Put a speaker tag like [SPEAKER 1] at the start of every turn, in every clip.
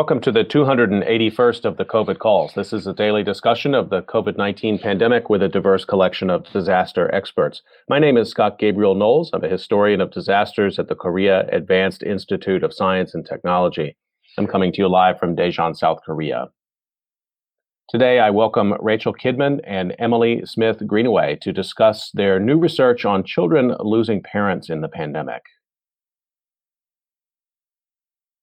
[SPEAKER 1] Welcome to the 281st of the COVID calls. This is a daily discussion of the COVID 19 pandemic with a diverse collection of disaster experts. My name is Scott Gabriel Knowles. I'm a historian of disasters at the Korea Advanced Institute of Science and Technology. I'm coming to you live from Daejeon, South Korea. Today, I welcome Rachel Kidman and Emily Smith Greenaway to discuss their new research on children losing parents in the pandemic.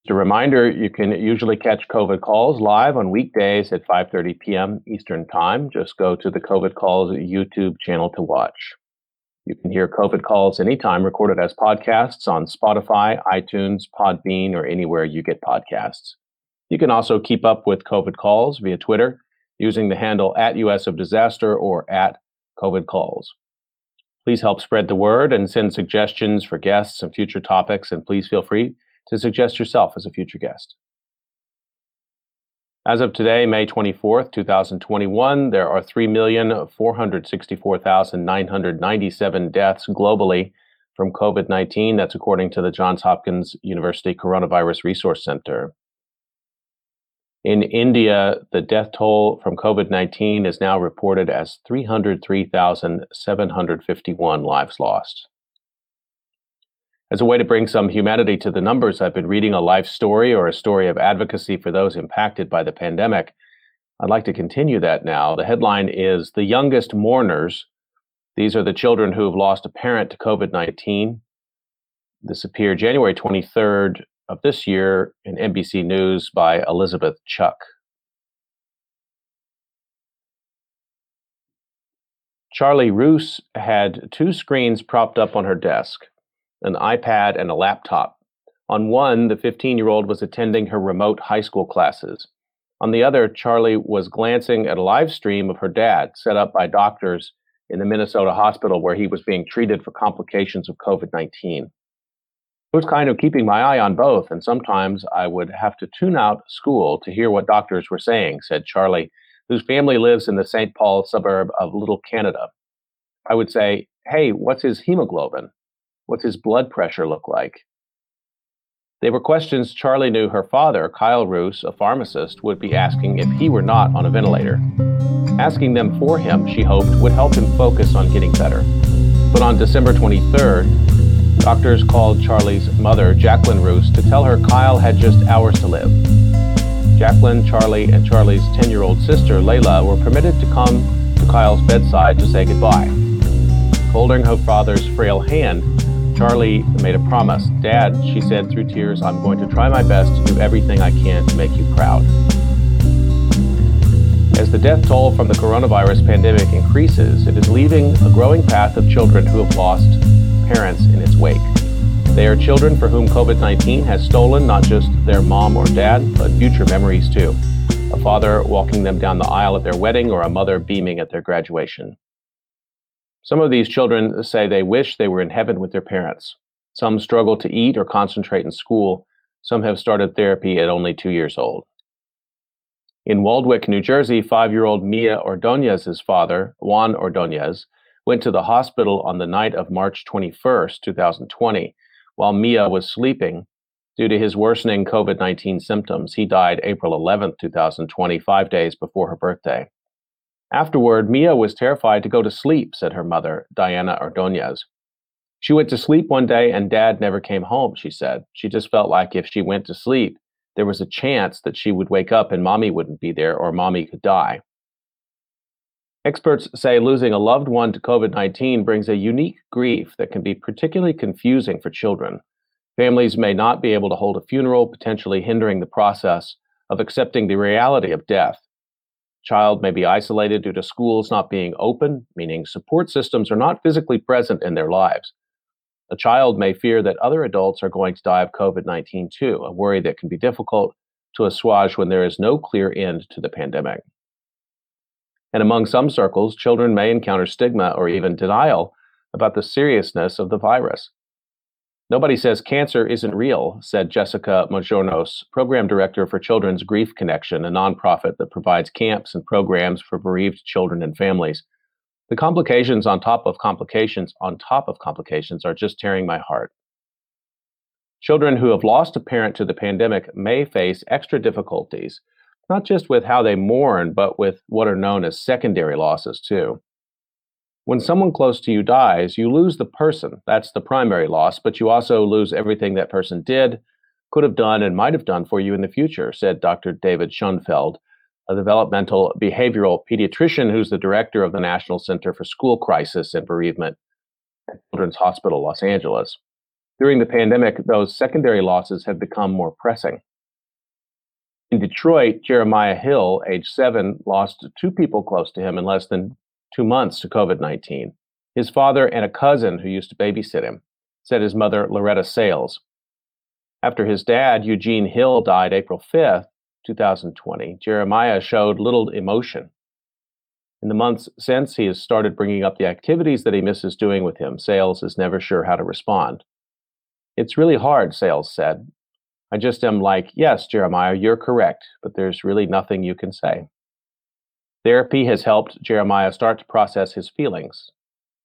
[SPEAKER 1] A reminder, you can usually catch COVID calls live on weekdays at 5:30 p.m. Eastern Time. Just go to the COVID calls YouTube channel to watch. You can hear COVID calls anytime recorded as podcasts on Spotify, iTunes, Podbean, or anywhere you get podcasts. You can also keep up with COVID calls via Twitter using the handle at HistOfDisaster or at COVID Calls. Please help spread the word and send suggestions for guests and future topics, and please feel free to suggest yourself as a future guest. As of today, May 24th, 2021, there are 3,464,997 deaths globally from COVID 19. That's according to the Johns Hopkins University Coronavirus Resource Center. In India, the death toll from COVID 19 is now reported as 303,751 lives lost. As a way to bring some humanity to the numbers, I've been reading a life story or a story of advocacy for those impacted by the pandemic. I'd like to continue that now. The headline is The Youngest Mourners. These are the children who have lost a parent to COVID 19. This appeared January 23rd of this year in NBC News by Elizabeth Chuck. Charlie Roos had two screens propped up on her desk an iPad and a laptop. On one, the 15 year old was attending her remote high school classes. On the other, Charlie was glancing at a live stream of her dad set up by doctors in the Minnesota hospital where he was being treated for complications of COVID 19 I was kind of keeping my eye on both, and sometimes I would have to tune out school to hear what doctors were saying, said Charlie, whose family lives in the St. Paul suburb of Little Canada. I would say, Hey, what's his hemoglobin? What's his blood pressure look like? They were questions Charlie knew her father, Kyle Roos, a pharmacist, would be asking if he were not on a ventilator. Asking them for him, she hoped, would help him focus on getting better. But on December 23rd, Doctors called Charlie's mother, Jacqueline Roos, to tell her Kyle had just hours to live. Jacqueline, Charlie, and Charlie's 10 year old sister, Layla, were permitted to come to Kyle's bedside to say goodbye. Holding her father's frail hand, Charlie made a promise. Dad, she said through tears, I'm going to try my best to do everything I can to make you proud. As the death toll from the coronavirus pandemic increases, it is leaving a growing path of children who have lost parents in its wake. They are children for whom COVID 19 has stolen not just their mom or dad, but future memories too. A father walking them down the aisle at their wedding, or a mother beaming at their graduation. Some of these children say they wish they were in heaven with their parents. Some struggle to eat or concentrate in school. Some have started therapy at only two years old. In Waldwick, New Jersey, five year old Mia Ordonez's father, Juan Ordonez, went to the hospital on the night of March 21, 2020, while Mia was sleeping. Due to his worsening COVID 19 symptoms, he died April 11, 2020, five days before her birthday. Afterward, Mia was terrified to go to sleep, said her mother, Diana Ordonez. She went to sleep one day and dad never came home, she said. She just felt like if she went to sleep, there was a chance that she would wake up and mommy wouldn't be there or mommy could die. Experts say losing a loved one to COVID 19 brings a unique grief that can be particularly confusing for children. Families may not be able to hold a funeral, potentially hindering the process of accepting the reality of death. Child may be isolated due to schools not being open, meaning support systems are not physically present in their lives. A child may fear that other adults are going to die of COVID 19 too, a worry that can be difficult to assuage when there is no clear end to the pandemic. And among some circles, children may encounter stigma or even denial about the seriousness of the virus. Nobody says cancer isn't real, said Jessica Mojonos, program director for Children's Grief Connection, a nonprofit that provides camps and programs for bereaved children and families. The complications on top of complications on top of complications are just tearing my heart. Children who have lost a parent to the pandemic may face extra difficulties, not just with how they mourn, but with what are known as secondary losses, too. When someone close to you dies, you lose the person. That's the primary loss, but you also lose everything that person did, could have done, and might have done for you in the future, said Dr. David Schonfeld, a developmental behavioral pediatrician who's the director of the National Center for School Crisis and Bereavement at Children's Hospital Los Angeles. During the pandemic, those secondary losses have become more pressing. In Detroit, Jeremiah Hill, age seven, lost two people close to him in less than two months to COVID 19. His father and a cousin who used to babysit him, said his mother, Loretta Sales. After his dad, Eugene Hill, died April 5th, 2020, Jeremiah showed little emotion. In the months since, he has started bringing up the activities that he misses doing with him. Sales is never sure how to respond. It's really hard, Sales said. I just am like, yes, Jeremiah, you're correct, but there's really nothing you can say. Therapy has helped Jeremiah start to process his feelings.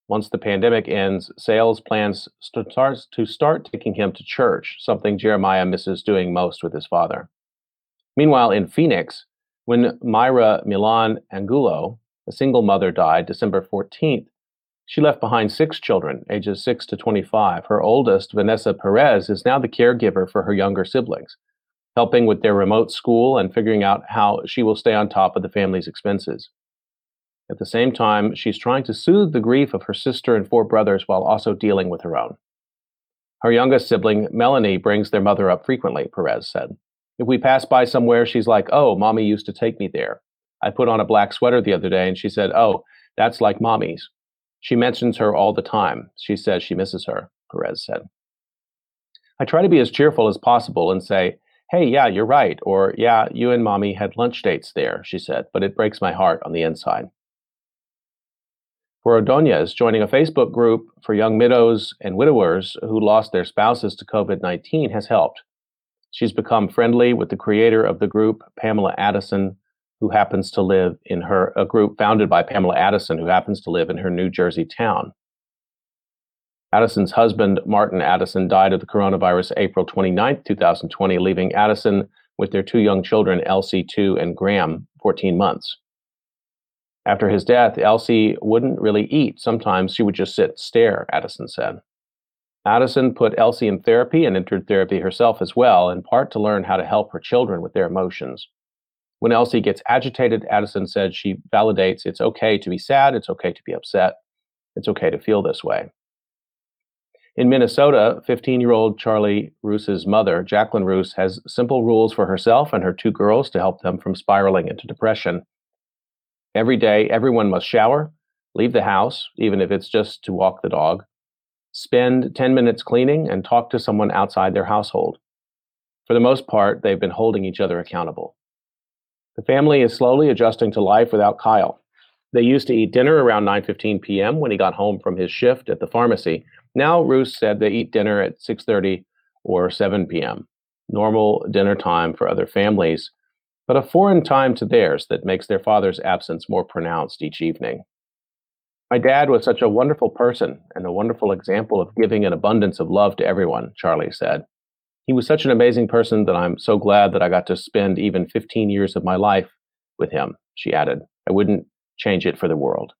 [SPEAKER 1] Once the pandemic ends, Sales plans to start, to start taking him to church, something Jeremiah misses doing most with his father. Meanwhile, in Phoenix, when Myra Milan Angulo, a single mother, died December 14th, she left behind six children, ages 6 to 25. Her oldest, Vanessa Perez, is now the caregiver for her younger siblings, helping with their remote school and figuring out how she will stay on top of the family's expenses. At the same time, she's trying to soothe the grief of her sister and four brothers while also dealing with her own. Her youngest sibling, Melanie, brings their mother up frequently, Perez said. If we pass by somewhere, she's like, Oh, mommy used to take me there. I put on a black sweater the other day and she said, Oh, that's like mommy's. She mentions her all the time. She says she misses her, Perez said. I try to be as cheerful as possible and say, Hey, yeah, you're right. Or, Yeah, you and mommy had lunch dates there, she said, but it breaks my heart on the inside. For Ordonez, joining a Facebook group for young widows and widowers who lost their spouses to COVID 19 has helped. She's become friendly with the creator of the group, Pamela Addison, who happens to live in her a group founded by Pamela Addison, who happens to live in her New Jersey town. Addison's husband, Martin Addison, died of the coronavirus April 29, 2020, leaving Addison with their two young children, Elsie, 2, and Graham, 14 months. After his death, Elsie wouldn't really eat. Sometimes she would just sit and stare, Addison said. Addison put Elsie in therapy and entered therapy herself as well, in part to learn how to help her children with their emotions. When Elsie gets agitated, Addison said she validates it's okay to be sad, it's okay to be upset, it's okay to feel this way. In Minnesota, 15 year old Charlie Roos's mother, Jacqueline Roos, has simple rules for herself and her two girls to help them from spiraling into depression. Every day, everyone must shower, leave the house, even if it's just to walk the dog, spend 10 minutes cleaning, and talk to someone outside their household. For the most part, they've been holding each other accountable. The family is slowly adjusting to life without Kyle. They used to eat dinner around 9:15 p.m. when he got home from his shift at the pharmacy. Now Roos said they eat dinner at 6:30 or 7 p.m. Normal dinner time for other families, but a foreign time to theirs that makes their father's absence more pronounced each evening. My dad was such a wonderful person and a wonderful example of giving an abundance of love to everyone, Charlie said. He was such an amazing person that I'm so glad that I got to spend even 15 years of my life with him, she added. I wouldn't change it for the world.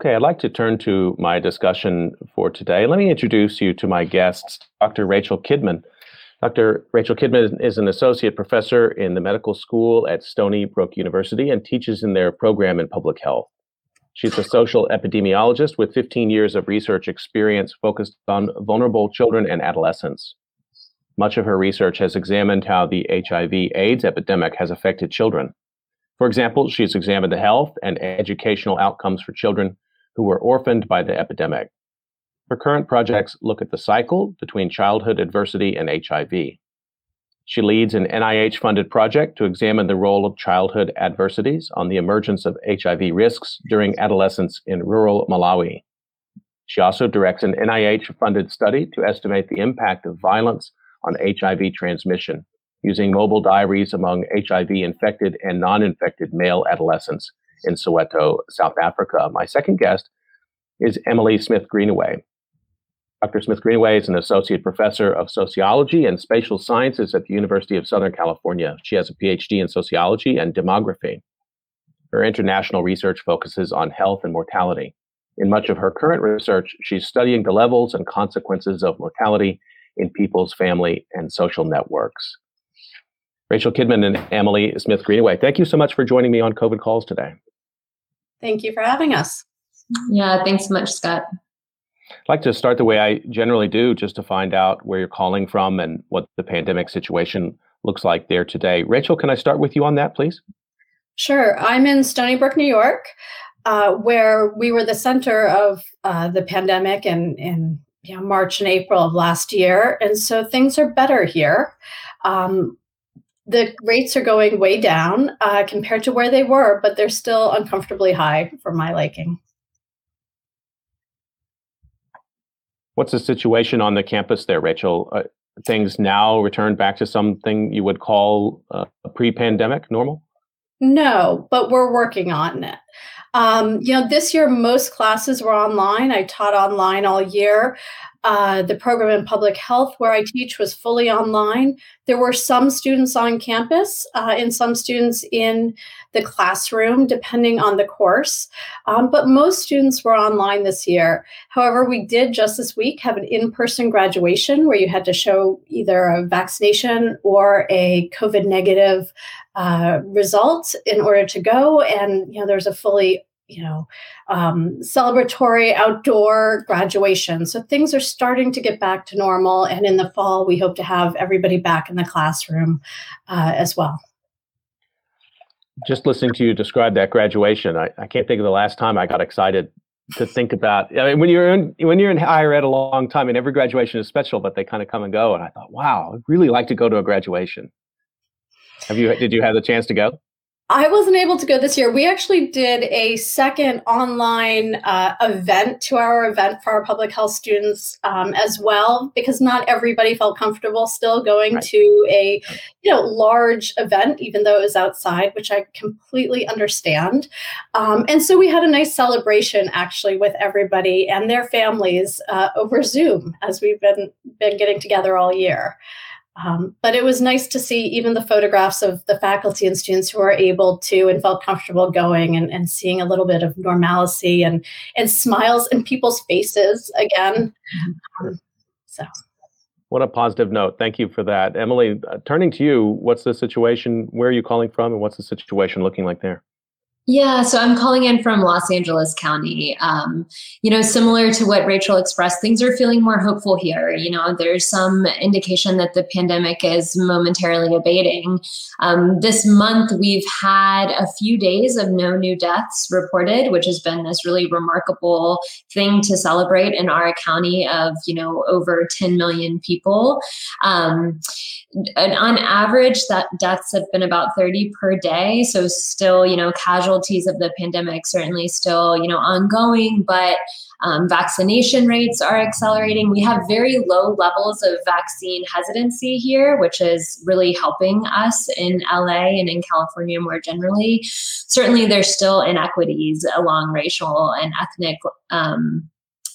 [SPEAKER 1] Okay, I'd like to turn to my discussion for today. Let me introduce you to my guests, Dr. Rachel Kidman. Dr. Rachel Kidman is an associate professor in the medical school at Stony Brook University and teaches in their program in public health. She's a social epidemiologist with 15 years of research experience focused on vulnerable children and adolescents. Much of her research has examined how the HIV AIDS epidemic has affected children. For example, she's examined the health and educational outcomes for children who were orphaned by the epidemic. Her current projects look at the cycle between childhood adversity and HIV. She leads an NIH funded project to examine the role of childhood adversities on the emergence of HIV risks during adolescence in rural Malawi. She also directs an NIH funded study to estimate the impact of violence on HIV transmission using mobile diaries among HIV infected and non infected male adolescents in Soweto, South Africa. My second guest is Emily Smith Greenaway. Dr. Smith Greenaway is an associate professor of sociology and spatial sciences at the University of Southern California. She has a PhD in sociology and demography. Her international research focuses on health and mortality. In much of her current research, she's studying the levels and consequences of mortality in people's family and social networks. Rachel Kidman and Emily Smith Greenaway, thank you so much for joining me on COVID Calls today.
[SPEAKER 2] Thank you for having us.
[SPEAKER 3] Yeah, thanks so much, Scott.
[SPEAKER 1] I'd like to start the way I generally do, just to find out where you're calling from and what the pandemic situation looks like there today. Rachel, can I start with you on that, please?
[SPEAKER 2] Sure. I'm in Stony Brook, New York, uh, where we were the center of uh, the pandemic in, in you know, March and April of last year. And so things are better here. Um, the rates are going way down uh, compared to where they were, but they're still uncomfortably high for my liking.
[SPEAKER 1] What's the situation on the campus there, Rachel? Uh, things now return back to something you would call uh, pre-pandemic normal?
[SPEAKER 2] No, but we're working on it. Um, you know, this year most classes were online. I taught online all year. Uh, the program in public health, where I teach, was fully online. There were some students on campus uh, and some students in the classroom, depending on the course. Um, but most students were online this year. However, we did just this week have an in person graduation where you had to show either a vaccination or a COVID negative uh, result in order to go. And, you know, there's a fully you know, um, celebratory outdoor graduation. So things are starting to get back to normal. And in the fall, we hope to have everybody back in the classroom uh, as well.
[SPEAKER 1] Just listening to you describe that graduation, I, I can't think of the last time I got excited to think about. I mean, when you're in when you're in higher ed a long time, and every graduation is special, but they kind of come and go. And I thought, wow, I'd really like to go to a graduation. Have you? Did you have the chance to go?
[SPEAKER 2] I wasn't able to go this year. We actually did a second online uh, event to our event for our public health students um, as well, because not everybody felt comfortable still going right. to a you know large event, even though it was outside, which I completely understand. Um, and so we had a nice celebration actually with everybody and their families uh, over Zoom, as we've been been getting together all year. Um, but it was nice to see even the photographs of the faculty and students who are able to and felt comfortable going and, and seeing a little bit of normalcy and, and smiles in people's faces again. Um, so.
[SPEAKER 1] What a positive note. Thank you for that. Emily, uh, turning to you, what's the situation? Where are you calling from and what's the situation looking like there?
[SPEAKER 3] Yeah, so I'm calling in from Los Angeles County. Um, you know, similar to what Rachel expressed, things are feeling more hopeful here. You know, there's some indication that the pandemic is momentarily abating. Um, this month, we've had a few days of no new deaths reported, which has been this really remarkable thing to celebrate in our county of, you know, over 10 million people. Um, and on average, that deaths have been about 30 per day. So still, you know, casualties of the pandemic certainly still, you know, ongoing, but um, vaccination rates are accelerating. We have very low levels of vaccine hesitancy here, which is really helping us in LA and in California more generally. Certainly, there's still inequities along racial and ethnic um,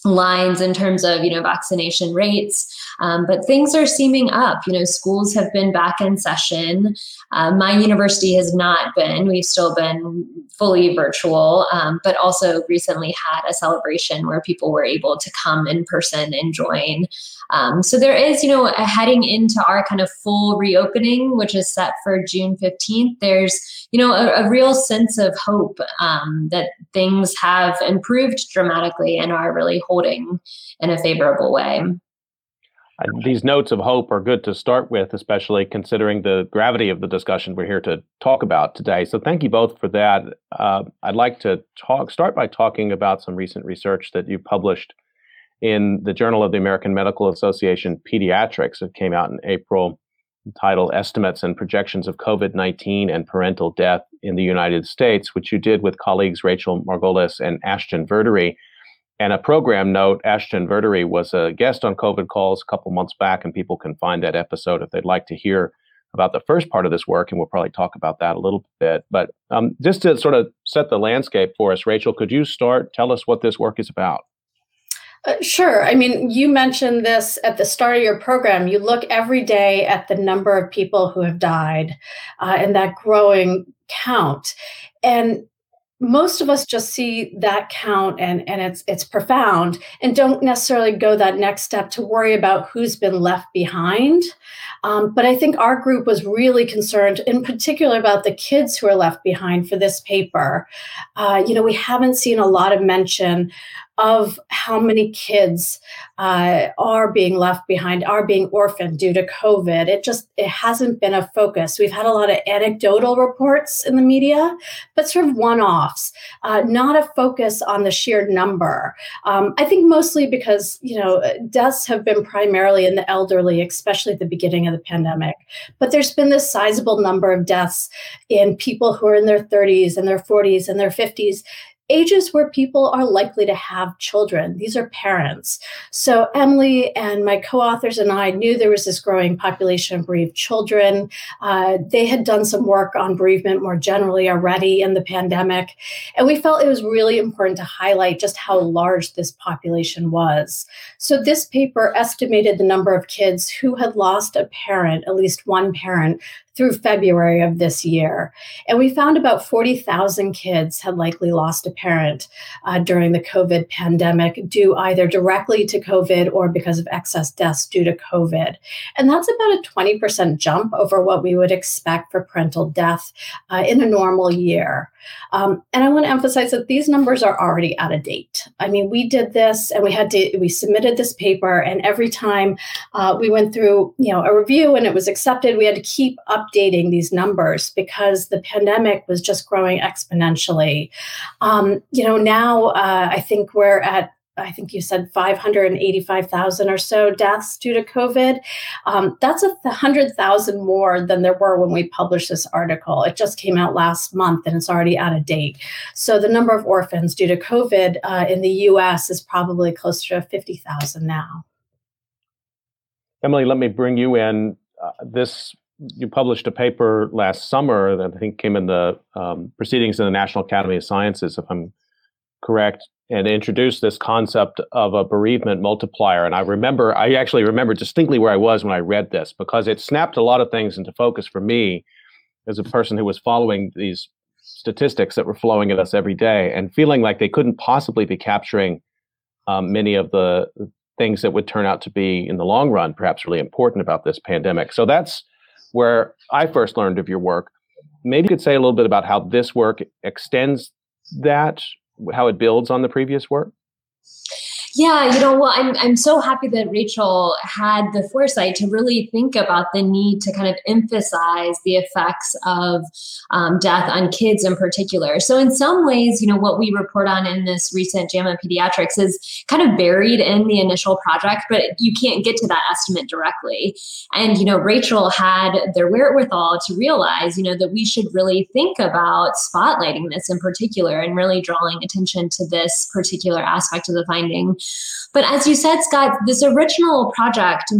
[SPEAKER 3] lines in terms of you know vaccination rates. Um, but things are seeming up. You know schools have been back in session. Uh, my university has not been. We've still been fully virtual um, but also recently had a celebration where people were able to come in person and join. Um, so there is, you know, a heading into our kind of full reopening, which is set for June 15th, there's, you know, a, a real sense of hope um, that things have improved dramatically and are really holding in a favorable way.
[SPEAKER 1] These notes of hope are good to start with, especially considering the gravity of the discussion we're here to talk about today. So, thank you both for that. Uh, I'd like to talk, start by talking about some recent research that you published in the Journal of the American Medical Association Pediatrics. It came out in April, titled Estimates and Projections of COVID 19 and Parental Death in the United States, which you did with colleagues Rachel Margolis and Ashton Verdery. And a program note Ashton Verdery was a guest on COVID calls a couple months back, and people can find that episode if they'd like to hear about the first part of this work, and we'll probably talk about that a little bit. But um, just to sort of set the landscape for us, Rachel, could you start? Tell us what this work is about.
[SPEAKER 2] Uh, sure. I mean, you mentioned this at the start of your program. You look every day at the number of people who have died uh, and that growing count. And most of us just see that count and, and it's it's profound and don't necessarily go that next step to worry about who's been left behind. Um, but I think our group was really concerned, in particular, about the kids who are left behind for this paper. Uh, you know, we haven't seen a lot of mention of how many kids uh, are being left behind, are being orphaned due to COVID. It just it hasn't been a focus. We've had a lot of anecdotal reports in the media, but sort of one-offs, uh, not a focus on the sheer number. Um, I think mostly because you know deaths have been primarily in the elderly, especially at the beginning of the pandemic. But there's been this sizable number of deaths in people who are in their 30s and their 40s and their 50s ages where people are likely to have children. These are parents. So Emily and my co-authors and I knew there was this growing population of bereaved children. Uh, they had done some work on bereavement more generally already in the pandemic. And we felt it was really important to highlight just how large this population was. So this paper estimated the number of kids who had lost a parent, at least one parent, through February of this year. And we found about 40,000 kids had likely lost a parent uh, during the COVID pandemic, due either directly to COVID or because of excess deaths due to COVID. And that's about a 20% jump over what we would expect for parental death uh, in a normal year. Um, and I want to emphasize that these numbers are already out of date. I mean, we did this and we had to, we submitted this paper, and every time uh, we went through, you know, a review and it was accepted, we had to keep updating these numbers because the pandemic was just growing exponentially. Um, you know, now uh, I think we're at I think you said 585,000 or so deaths due to COVID. Um, that's a 100,000 more than there were when we published this article. It just came out last month and it's already out of date. So the number of orphans due to COVID uh, in the US is probably closer to 50,000 now.
[SPEAKER 1] Emily, let me bring you in. Uh, this you published a paper last summer that I think came in the um, proceedings in the National Academy of Sciences, if I'm correct, and introduced this concept of a bereavement multiplier. And I remember, I actually remember distinctly where I was when I read this because it snapped a lot of things into focus for me as a person who was following these statistics that were flowing at us every day and feeling like they couldn't possibly be capturing um, many of the things that would turn out to be in the long run perhaps really important about this pandemic. So that's where I first learned of your work. Maybe you could say a little bit about how this work extends that how it builds on the previous work?
[SPEAKER 3] Yeah, you know, well, I'm I'm so happy that Rachel had the foresight to really think about the need to kind of emphasize the effects of um, death on kids in particular. So, in some ways, you know, what we report on in this recent JAMA Pediatrics is kind of buried in the initial project, but you can't get to that estimate directly. And you know, Rachel had their wherewithal to realize, you know, that we should really think about spotlighting this in particular and really drawing attention to this particular aspect of the finding but as you said, Scott, this original project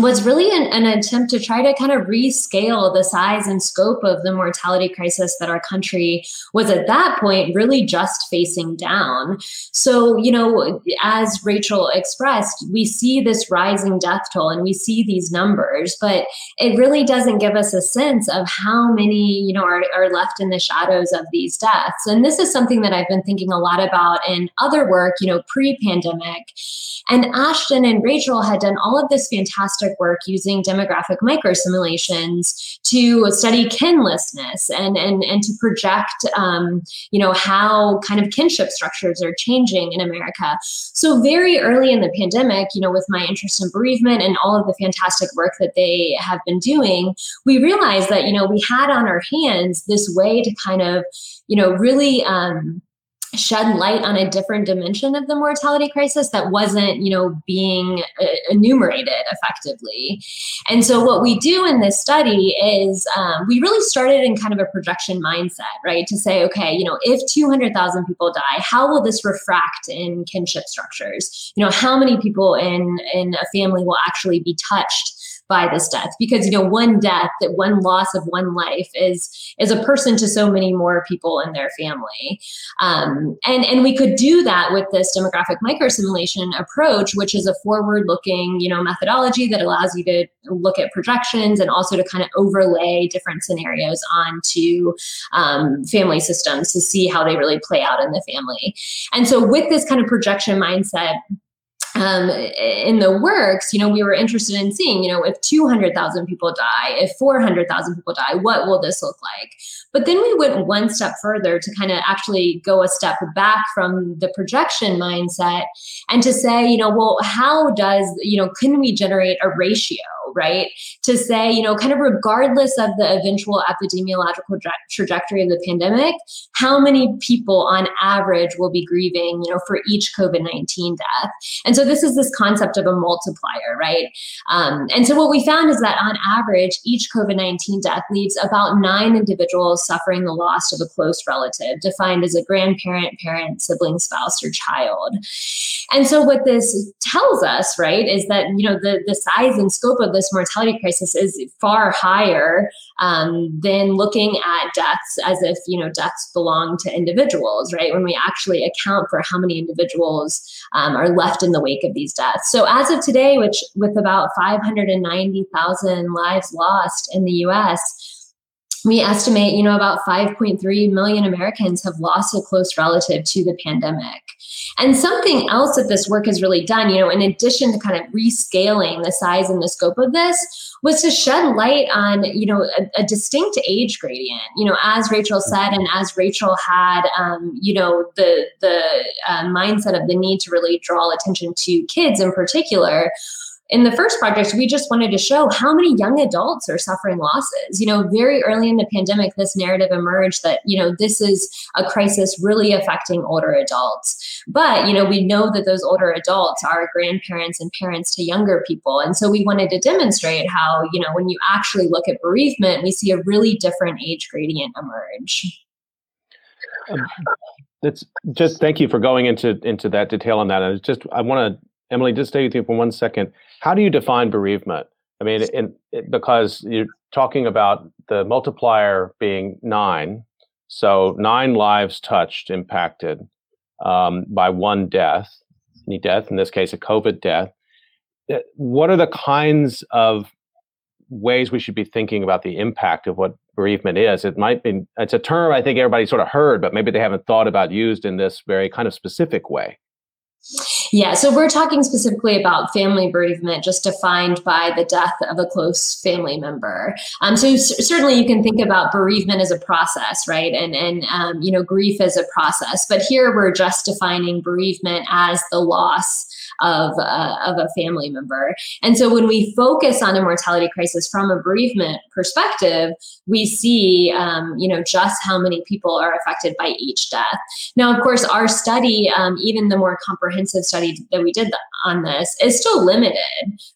[SPEAKER 3] was really an, an, attempt to try to kind of rescale the size and scope of the mortality crisis that our country was at that point really just facing down. So, you know, as Rachel expressed, we see this rising death toll and we see these numbers, but it really doesn't give us a sense of how many, you know, are, are left in the shadows of these deaths. And this is something that I've been thinking a lot about in other work, you know, pre pandemic. And Ashton and Rachel had done all of this fantastic work using demographic microsimulations to study kinlessness and, and, and to project, um, you know, how kind of kinship structures are changing in America. So very early in the pandemic, you know, with my interest in bereavement and all of the fantastic work that they have been doing, we realized that, you know, we had on our hands this way to kind of, you know, really um, shed light on a different dimension of the mortality crisis that wasn't you know being uh, enumerated effectively. And so what we do in this study is um, we really started in kind of a projection mindset right? To say okay you know if 200000 people die how will this refract in kinship structures? You know how many people in in a family will actually be touched by this death. Because you know one death that one loss of one life is is a person to so many more people in their family. Um, and and we could do that with this demographic microsimulation approach which is a forward looking you know methodology that allows you to look at projections and also to kind of overlay different scenarios onto um, family systems to see how they really play out in the family. And so with this kind of projection mindset um, in the works, you know, we were interested in seeing, you know, if 200,000 people die, if 400,000 people die, what will this look like? But then we went one step further to kind of actually go a step back from the projection mindset and to say, you know, well, how does, you know, can we generate a ratio? Right? To say, you know, kind of regardless of the eventual epidemiological tra- trajectory of the pandemic, how many people on average will be grieving, you know, for each COVID 19 death. And so this is this concept of a multiplier, right? Um, and so what we found is that on average, each COVID 19 death leaves about nine individuals suffering the loss of a close relative, defined as a grandparent, parent, sibling, spouse, or child. And so what this tells us, right, is that, you know, the, the size and scope of this mortality crisis is far higher um, than looking at deaths as if you know deaths belong to individuals, right? When we actually account for how many individuals um, are left in the wake of these deaths. So as of today, which with about 590,000 lives lost in the U.S we estimate, you know, about 5.3 million Americans have lost a close relative to the pandemic. And something else that this work has really done, you know, in addition to kind of rescaling the size and the scope of this, was to shed light on, you know, a, a distinct age gradient. You know, as Rachel said, and as Rachel had, um, you know, the the uh, mindset of the need to really draw attention to kids in particular in the first project, we just wanted to show how many young adults are suffering losses. You know, very early in the pandemic, this narrative emerged that, you know, this is a crisis really affecting older adults. But, you know, we know that those older adults are grandparents and parents to younger people. And so we wanted to demonstrate how, you know, when you actually look at bereavement, we see a really different age gradient emerge.
[SPEAKER 1] That's just thank you for going into into that detail on that. It's just I want to Emily, just stay with you for one second. How do you define bereavement? I mean, in, in, because you're talking about the multiplier being nine, so nine lives touched, impacted um, by one death, any death, in this case, a COVID death. Uh, what are the kinds of ways we should be thinking about the impact of what bereavement is? It might be, it's a term I think everybody sort of heard, but maybe they haven't thought about used in this very kind of specific way.
[SPEAKER 3] Yeah, so we're talking specifically about family bereavement, just defined by the death of a close family member. Um, so c- certainly you can think about bereavement as a process, right? And and um, you know grief as a process. But here we're just defining bereavement as the loss of, uh, of a family member. And so when we focus on a mortality crisis from a bereavement perspective, we see, um, you know, just how many people are affected by each death. Now, of course, our study, um, even the more comprehensive study that we did on this, is still limited,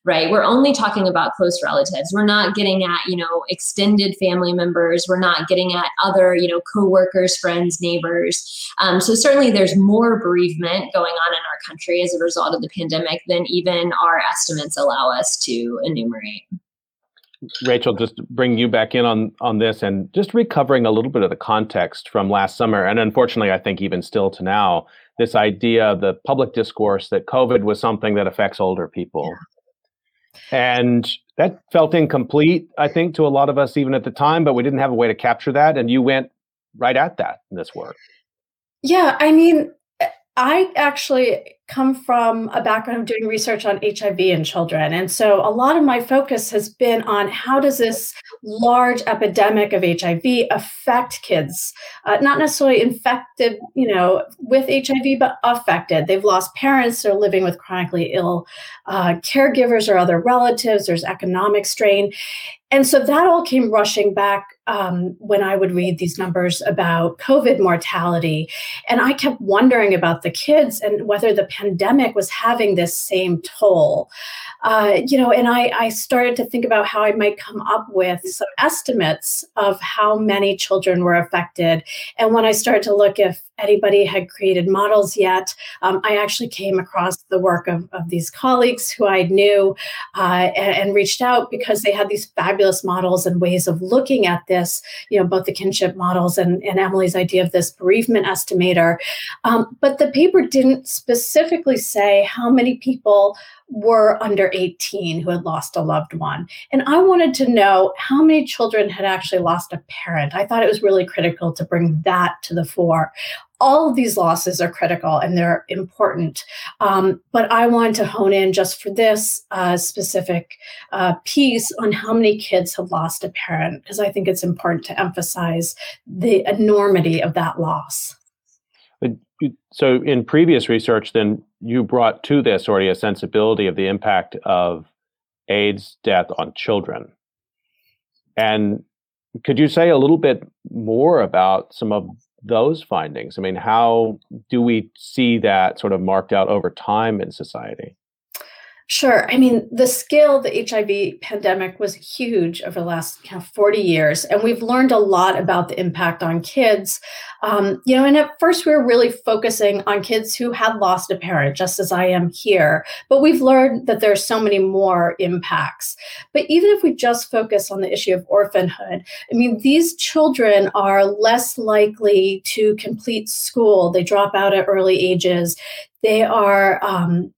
[SPEAKER 3] right? We're only talking about close relatives. We're not getting at, you know, extended family members. We're not getting at other, you know, coworkers, friends, neighbors. Um, so certainly there's more bereavement going on in our country as a result of the pandemic than even our estimates allow us to enumerate.
[SPEAKER 1] Rachel, just bring you back in on on this and just recovering a little bit of the context from last summer, and unfortunately, I think even still to now, this idea of the public discourse that COVID was something that affects older people, yeah. and that felt incomplete, I think, to a lot of us even at the time. But we didn't have a way to capture that, and you went right at that in this work.
[SPEAKER 2] Yeah, I mean, I actually come from a background of doing research on HIV in children. And so a lot of my focus has been on how does this large epidemic of HIV affect kids? Uh, not necessarily infected, you know, with HIV, but affected. They've lost parents, they're living with chronically ill uh, caregivers or other relatives, there's economic strain. And so that all came rushing back um, when I would read these numbers about COVID mortality. And I kept wondering about the kids and whether the pandemic was having this same toll. Uh, you know, and I, I started to think about how I might come up with some estimates of how many children were affected. And when I started to look if anybody had created models yet um, I actually came across the work of, of these colleagues who I knew uh, and, and, reached out because they had these fabulous models and ways of looking at this, you know, both the kinship models and, and Emily's idea of this bereavement estimator. Um, but the paper didn't specifically say how many people were under 18 who had lost a loved one. And I wanted to know how many children had actually lost a parent. I thought it was really critical to bring that to the fore. All of these losses are critical and they're important. Um, but I wanted to hone in just for this uh, specific uh, piece on how many kids have lost a parent, because I think it's important to emphasize the enormity of that loss.
[SPEAKER 1] So, in previous research, then you brought to this already a sensibility of the impact of AIDS death on children. And could you say a little bit more about some of those findings? I mean, how do we see that sort of marked out over time in society?
[SPEAKER 2] Sure. I mean, the scale of the HIV pandemic was huge over the last kind of 40 years, and we've learned a lot about the impact on kids. Um, you know, and at first we were really focusing on kids who had lost a parent, just as I am here. But we've learned that there's so many more impacts. But even if we just focus on the issue of orphanhood, I mean, these children are less likely to complete school. They drop out at early ages. They are um,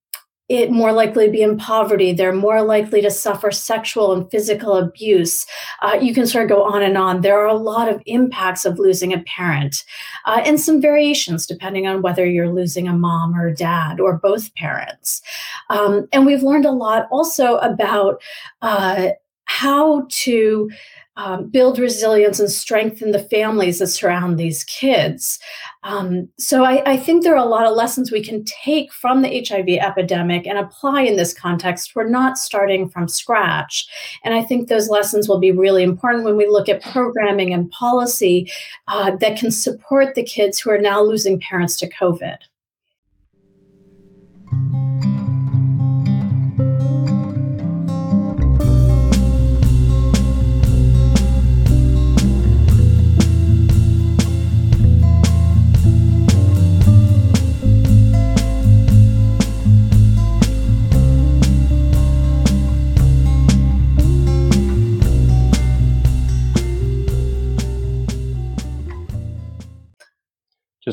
[SPEAKER 2] it more likely to be in poverty. They're more likely to suffer sexual and physical abuse. Uh, you can sort of go on and on. There are a lot of impacts of losing a parent uh, and some variations depending on whether you're losing a mom or dad or both parents. Um, and we've learned a lot also about uh, how to um, build resilience and strengthen the families that surround these kids. Um, so I, I, think there are a lot of lessons we can take from the HIV epidemic and apply in this context. We're not starting from scratch. And I think those lessons will be really important when we look at programming and policy uh, that can support the kids who are now losing parents to COVID.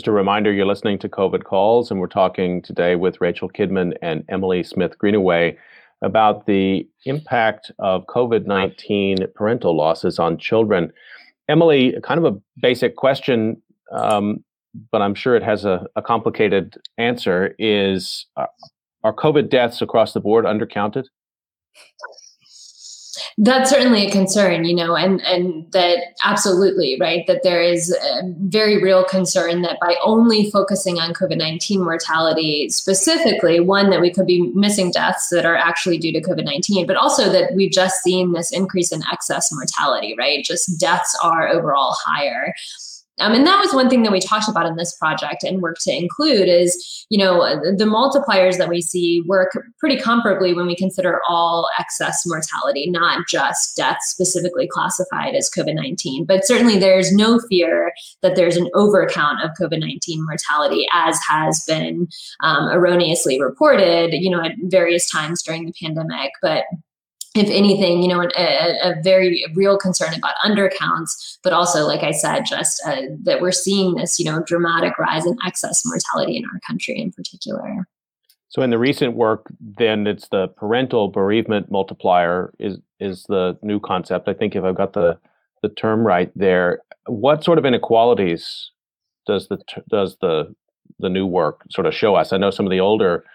[SPEAKER 1] Just a reminder you're listening to COVID Calls, and we're talking today with Rachel Kidman and Emily Smith Greenaway about the impact of COVID 19 parental losses on children. Emily, kind of a basic question, um, but I'm sure it has a, a complicated answer is uh, Are COVID deaths across the board undercounted?
[SPEAKER 3] That's certainly a concern you know and and that absolutely right that there is a very real concern that by only focusing on covid-19 mortality specifically one that we could be missing deaths that are actually due to covid-19 but also that we've just seen this increase in excess mortality right? Just deaths are overall higher um, and that was one thing that we talked about in this project and work to include is, you know, the multipliers that we see work pretty comparably when we consider all excess mortality, not just deaths specifically classified as COVID 19. But certainly there's no fear that there's an overcount of COVID 19 mortality, as has been um, erroneously reported, you know, at various times during the pandemic. But if anything, you know, a, a, very real concern about undercounts, but also, like I said, just uh, that we're seeing this, you know, dramatic rise in excess mortality in our country in particular.
[SPEAKER 1] So, in the recent work, then it's the parental bereavement multiplier is is the new concept. I think if I've got the the term right there, what sort of inequalities does the does the the new work sort of show us? I know some of the older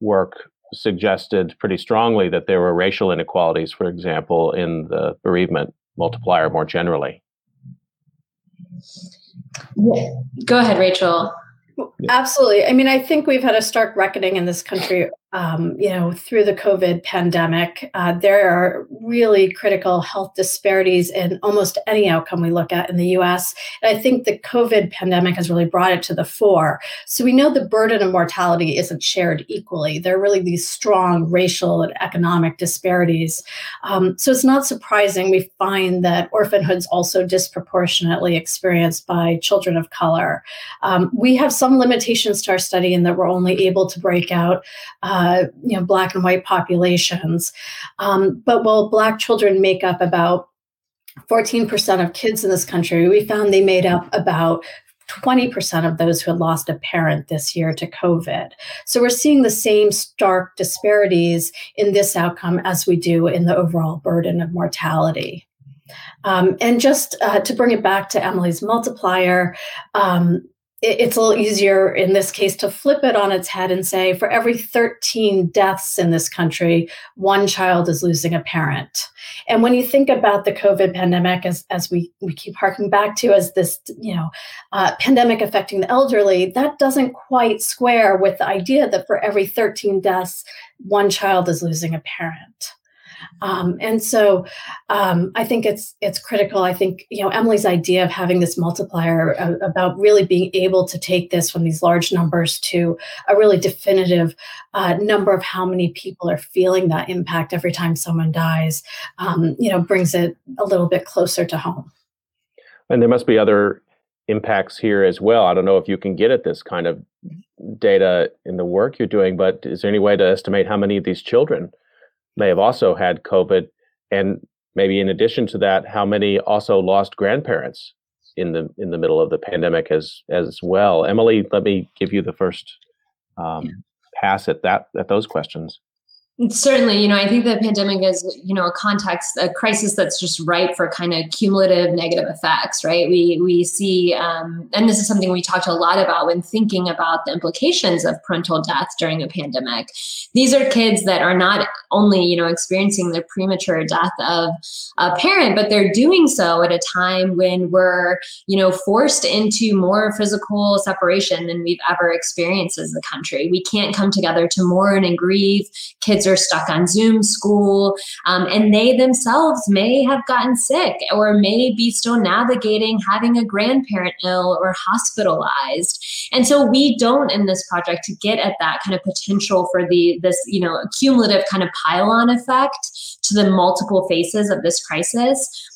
[SPEAKER 1] work suggested pretty strongly that there were racial inequalities, for example, in the bereavement multiplier more generally.
[SPEAKER 3] Go ahead, Rachel.
[SPEAKER 2] Absolutely. I mean, I think we've had a stark reckoning in this country um, you know, through the COVID pandemic, uh, there are really critical health disparities in almost any outcome we look at in the US. And I think the COVID pandemic has really brought it to the fore. So we know the burden of mortality isn't shared equally. There are really these strong racial and economic disparities. Um, so it's not surprising we find that orphanhood is also disproportionately experienced by children of color. Um, we have some limitations to our study in that we're only able to break out. Uh, uh, you know, black and white populations. Um, but while black children make up about 14% of kids in this country, we found they made up about 20% of those who had lost a parent this year to COVID. So we're seeing the same stark disparities in this outcome as we do in the overall burden of mortality. Um, and just uh, to bring it back to Emily's multiplier, um, it's a little easier in this case to flip it on its head and say for every 13 deaths in this country one child is losing a parent. And when you think about the covid pandemic as, as we, we keep harking back to as this you know uh, pandemic affecting the elderly that doesn't quite square with the idea that for every 13 deaths one child is losing a parent um, and so um, I think it's it's critical. I think you know Emily's idea of having this multiplier uh, about really being able to take this from these large numbers to a really definitive uh, number of how many people are feeling that impact every time someone dies, um, you know, brings it a little bit closer to home.
[SPEAKER 1] And there must be other impacts here as well. I don't know if you can get at this kind of data in the work you're doing, but is there any way to estimate how many of these children may have also had COVID, and maybe in addition to that, how many also lost grandparents in the in the middle of the pandemic as as well. Emily, let me give you the first um, pass at that at those questions.
[SPEAKER 3] Certainly, you know, I think the pandemic is, you know, a context, a crisis that's just ripe for kind of cumulative negative effects, right? We we see, um, and this is something we talked a lot about when thinking about the implications of parental death during a pandemic. These are kids that are not only, you know, experiencing the premature death of a parent, but they're doing so at a time when we're, you know, forced into more physical separation than we've ever experienced as a country. We can't come together to mourn and grieve. Kids are stuck on Zoom school, um, and they themselves may have gotten sick or may be still navigating having a grandparent ill or hospitalized. And so we don't in this project to get at that kind of potential for the this you know cumulative kind of pile-on effect to the multiple faces of this crisis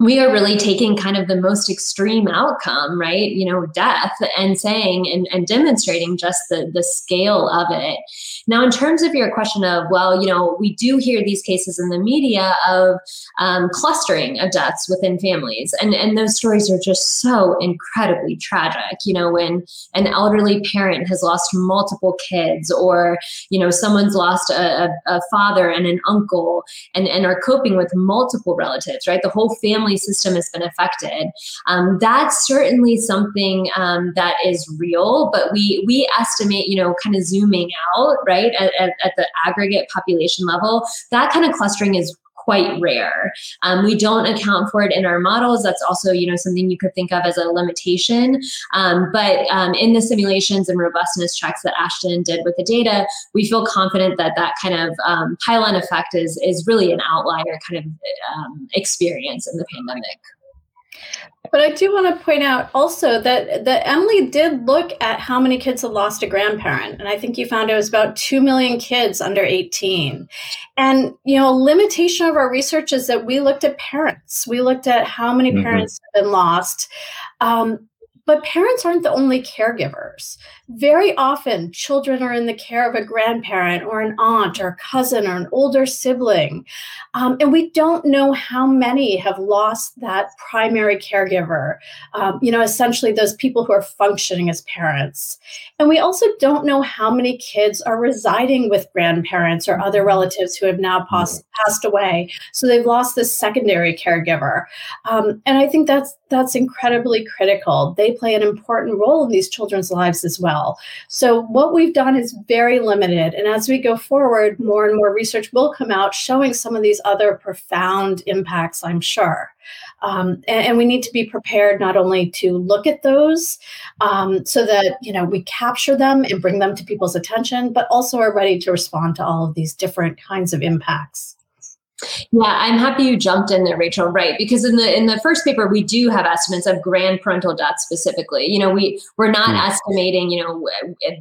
[SPEAKER 3] we are really taking kind of the most extreme outcome, right? You know, death, and saying and, and demonstrating just the, the scale of it. Now, in terms of your question of, well, you know, we do hear these cases in the media of um, clustering of deaths within families, and, and those stories are just so incredibly tragic. You know, when an elderly parent has lost multiple kids, or, you know, someone's lost a, a, a father and an uncle and, and are coping with multiple relatives, right? The whole family family system has been affected. Um, that's certainly something um, that is real, but we we estimate, you know, kind of zooming out, right, at, at, at the aggregate population level, that kind of clustering is quite rare. Um, we don't account for it in our models. That's also, you know, something you could think of as a limitation. Um, but um, in the simulations and robustness checks that Ashton did with the data, we feel confident that that kind of um, pile-on effect is is really an outlier kind of um, experience in the pandemic.
[SPEAKER 2] But I do want to point out also that that Emily did look at how many kids had lost a grandparent, and I think you found it was about two million kids under eighteen. And you know, a limitation of our research is that we looked at parents. We looked at how many mm-hmm. parents have been lost. Um, but parents aren't the only caregivers. Very often, children are in the care of a grandparent or an aunt or a cousin or an older sibling. Um, and we don't know how many have lost that primary caregiver, um, you know, essentially those people who are functioning as parents. And we also don't know how many kids are residing with grandparents or other relatives who have now pas- passed away. So they've lost this secondary caregiver. Um, and I think that's that's incredibly critical. They play an important role in these children's lives as well well. So, what we've done is very limited. And as we go forward, more and more research will come out showing some of these other profound impacts, I'm sure. Um, and, and, we need to be prepared not only to look at those um, so that you know we capture them and bring them to people's attention, but also are ready to respond to all of these different kinds of impacts.
[SPEAKER 3] Yeah, I'm happy you jumped in there, Rachel. Right, because in the in the first paper we do have estimates of grand parental death specifically. You know, we we're not mm. estimating, you know,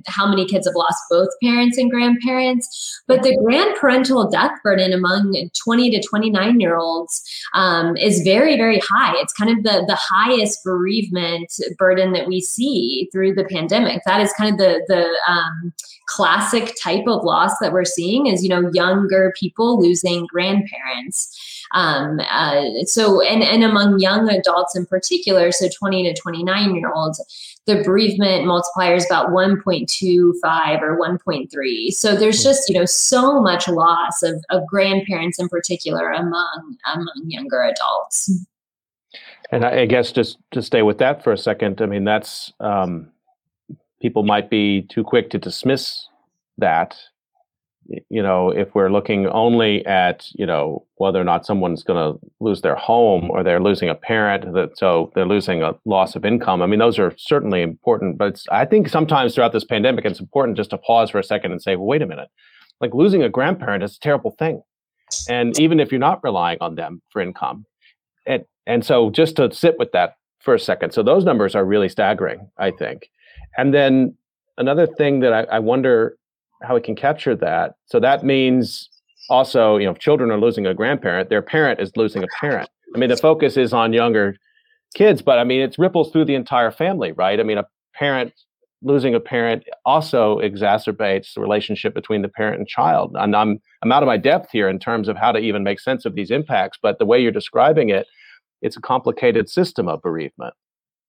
[SPEAKER 3] how many kids have lost both parents and grandparents, but the grand parental death burden among 20 to 29 year olds um, is very very high. It's kind of the the highest bereavement burden that we see through the pandemic. That is kind of the the um, classic type of loss that we're seeing is you know younger people losing grandparents. Um, uh, so and and among young adults in particular so 20 to 29 year olds the bereavement multiplier is about 1.25 or 1.3 so there's just you know so much loss of, of grandparents in particular among among younger adults.
[SPEAKER 1] And I, guess just to stay with that for a second. I mean that's um, people might be too quick to dismiss that you know if we're looking only at you know whether or not someone's going to lose their home or they're losing a parent that so they're losing a loss of income. I mean those are certainly important but i think sometimes throughout this pandemic it's important just to pause for a second and say well wait a minute. Like losing a grandparent is a terrible thing. And even if you're not relying on them for income and and so just to sit with that for a second. So those numbers are really staggering i think and then another thing that I, I wonder how we can capture that. So that means also, you know, if children are losing a grandparent, their parent is losing a parent. I mean, the focus is on younger kids, but I mean, it ripples through the entire family, right? I mean, a parent losing a parent also exacerbates the relationship between the parent and child. And I'm I'm out of my depth here in terms of how to even make sense of these impacts, but the way you're describing it, it's a complicated system of bereavement.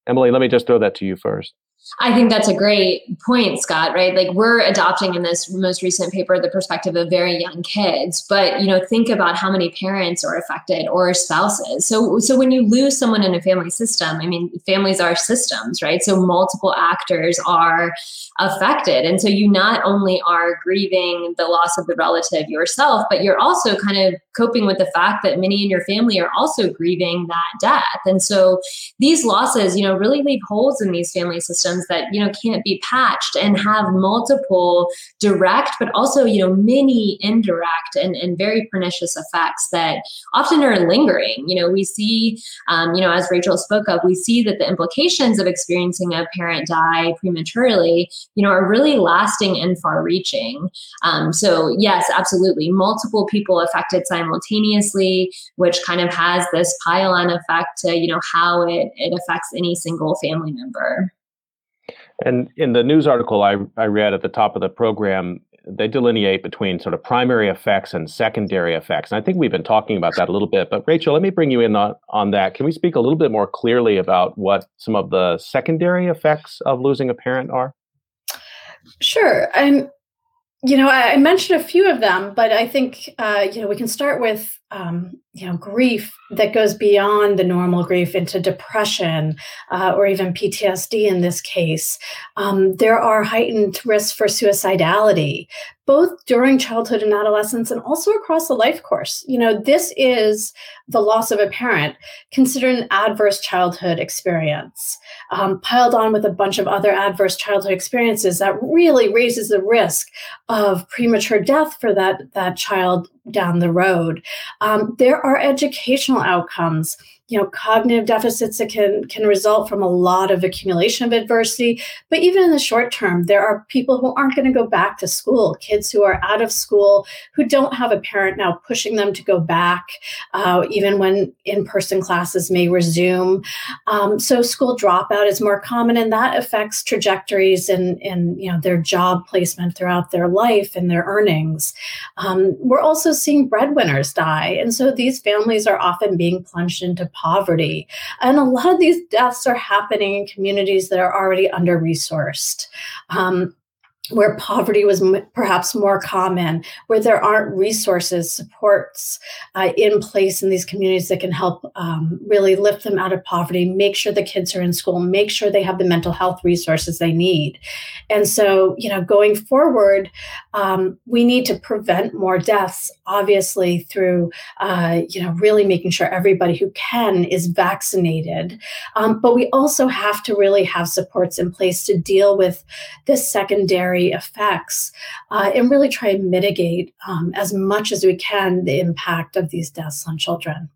[SPEAKER 1] Emily, let me just throw that to you first.
[SPEAKER 3] I think that's a great point, Scott, right? Like we're adopting in this most recent paper the perspective of very young kids, but you know, think about how many parents are affected or spouses. So so when you lose someone in a family system, I mean, families are systems, right? So multiple actors are affected. And so you not only are grieving the loss of the relative yourself, but you're also kind of coping with the fact that many in your family are also grieving that death. And so these losses, you know, really leave holes in these family systems that, you know, can't be patched and have multiple direct, but also, you know, many indirect and, and very pernicious effects that often are lingering. You know, we see, um, you know, as Rachel spoke of, we see that the implications of experiencing a parent die prematurely you know, are really lasting and far reaching. Um, so, yes, absolutely. Multiple people affected simultaneously, which kind of has this pile on effect to, you know, how it, it affects any single family member.
[SPEAKER 1] And in the news article I, I read at the top of the program, they delineate between sort of primary effects and secondary effects. And I think we've been talking about that a little bit. But Rachel, let me bring you in on, on that. Can we speak a little bit more clearly about what some of the secondary effects of losing a parent are?
[SPEAKER 2] Sure. I'm, you know, I, mentioned a few of them, but I think, uh, you know, we can start with, um, you know, grief that goes beyond the normal grief into depression uh, or even PTSD in this case. Um, there are heightened risks for suicidality, both during childhood and adolescence and also across the life course. You know, this is the loss of a parent considered an adverse childhood experience, um, piled on with a bunch of other adverse childhood experiences that really raises the risk of premature death for that, that child down the road. Um, there are educational outcomes you know cognitive deficits that can can result from a lot of accumulation of adversity. But even in the short term there are people who aren't going to go back to school. Kids who are out of school who don't have a parent now pushing them to go back uh, even when in-person classes may resume. Um, so school dropout is more common and that affects trajectories and in you know their job placement throughout their life and their earnings. Um, we're also seeing breadwinners die and so these families are often being plunged into poverty. And a lot of these deaths are happening in communities that are already under resourced. Um, where poverty was m- perhaps more common, where there aren't resources, supports uh, in place in these communities that can help um, really lift them out of poverty, make sure the kids are in school, make sure they have the mental health resources they need. And so, you know, going forward, um, we need to prevent more deaths, obviously, through, uh, you know, really making sure everybody who can is vaccinated. Um, but we also have to really have supports in place to deal with this secondary effects uh, and really try and mitigate um, as much as we can the impact of these deaths on children.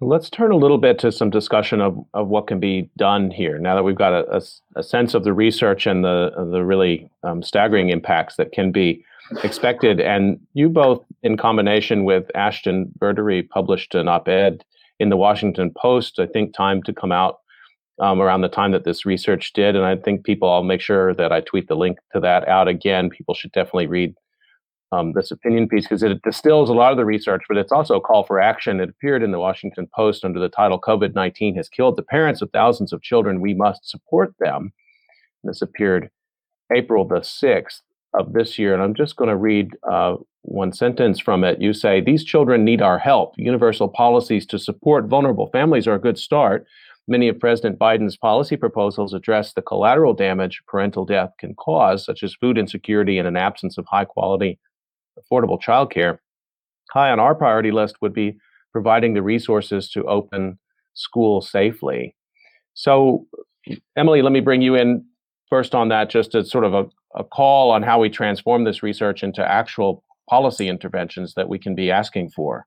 [SPEAKER 1] Let's turn a little bit to some discussion of, of what can be done here. Now that we've got a, a, a sense of the research and the, the really um, staggering impacts that can be expected, and you both, in combination with Ashton Verdery, published an op ed in the Washington Post, I think, time to come out um, around the time that this research did. And I think people, I'll make sure that I tweet the link to that out again. People should definitely read um, this opinion piece because it distills a lot of the research, but it's also a call for action. It appeared in the Washington Post under the title COVID 19 has killed the parents of thousands of children. We must support them. This appeared April the 6th of this year. And I'm just going to read uh, one sentence from it. You say, These children need our help. Universal policies to support vulnerable families are a good start. Many of President Biden's policy proposals address the collateral damage parental death can cause, such as food insecurity and an absence of high quality, affordable childcare. High on our priority list would be providing the resources to open school safely. So, Emily, let me bring you in first on that, just as sort of a, a call on how we transform this research into actual policy interventions that we can be asking for.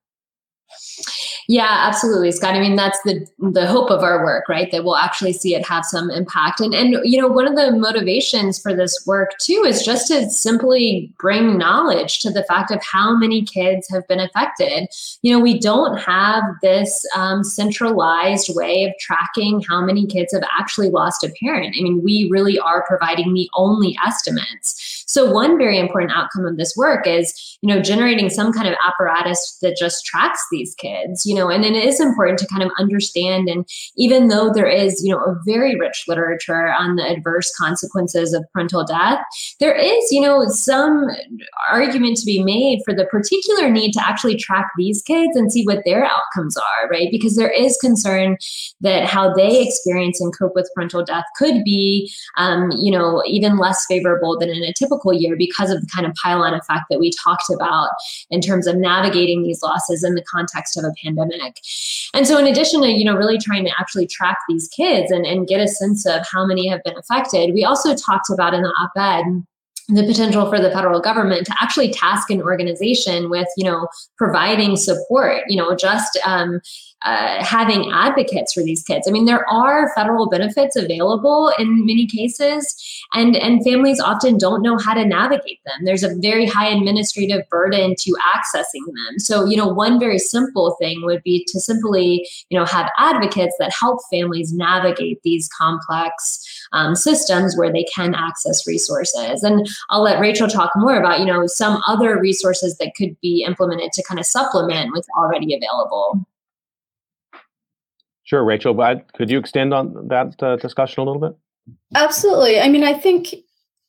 [SPEAKER 3] Yeah, absolutely, Scott. I mean, that's the the hope of our work, right? That we'll actually see it have some impact. And and you know, one of the motivations for this work too is just to simply bring knowledge to the fact of how many kids have been affected. You know, we don't have this um, centralized way of tracking how many kids have actually lost a parent. I mean, we really are providing the only estimates. So one very important outcome of this work is, you know, generating some kind of apparatus that just tracks these kids, you know, and then it is important to kind of understand. And even though there is, you know, a very rich literature on the adverse consequences of parental death, there is, you know, some argument to be made for the particular need to actually track these kids and see what their outcomes are, right? Because there is concern that how they experience and cope with parental death could be, um, you know, even less favorable than in a typical typical year because of the kind of pile-on effect that we talked about in terms of navigating these losses in the context of a pandemic. And so in addition to, you know, really trying to actually track these kids and, and get a sense of how many have been affected, we also talked about in the op-ed the potential for the federal government to actually task an organization with you know providing support you know just um, uh, having advocates for these kids. I mean there are federal benefits available in many cases and and families often don't know how to navigate them. There's a very high administrative burden to accessing them. So you know one very simple thing would be to simply you know have advocates that help families navigate these complex um, systems where they can access resources and I'll let Rachel talk more about, you know, some other resources that could be implemented to kind of supplement what's already available.
[SPEAKER 1] Sure, Rachel, but could you extend on that uh, discussion a little bit?
[SPEAKER 2] Absolutely. I mean, I think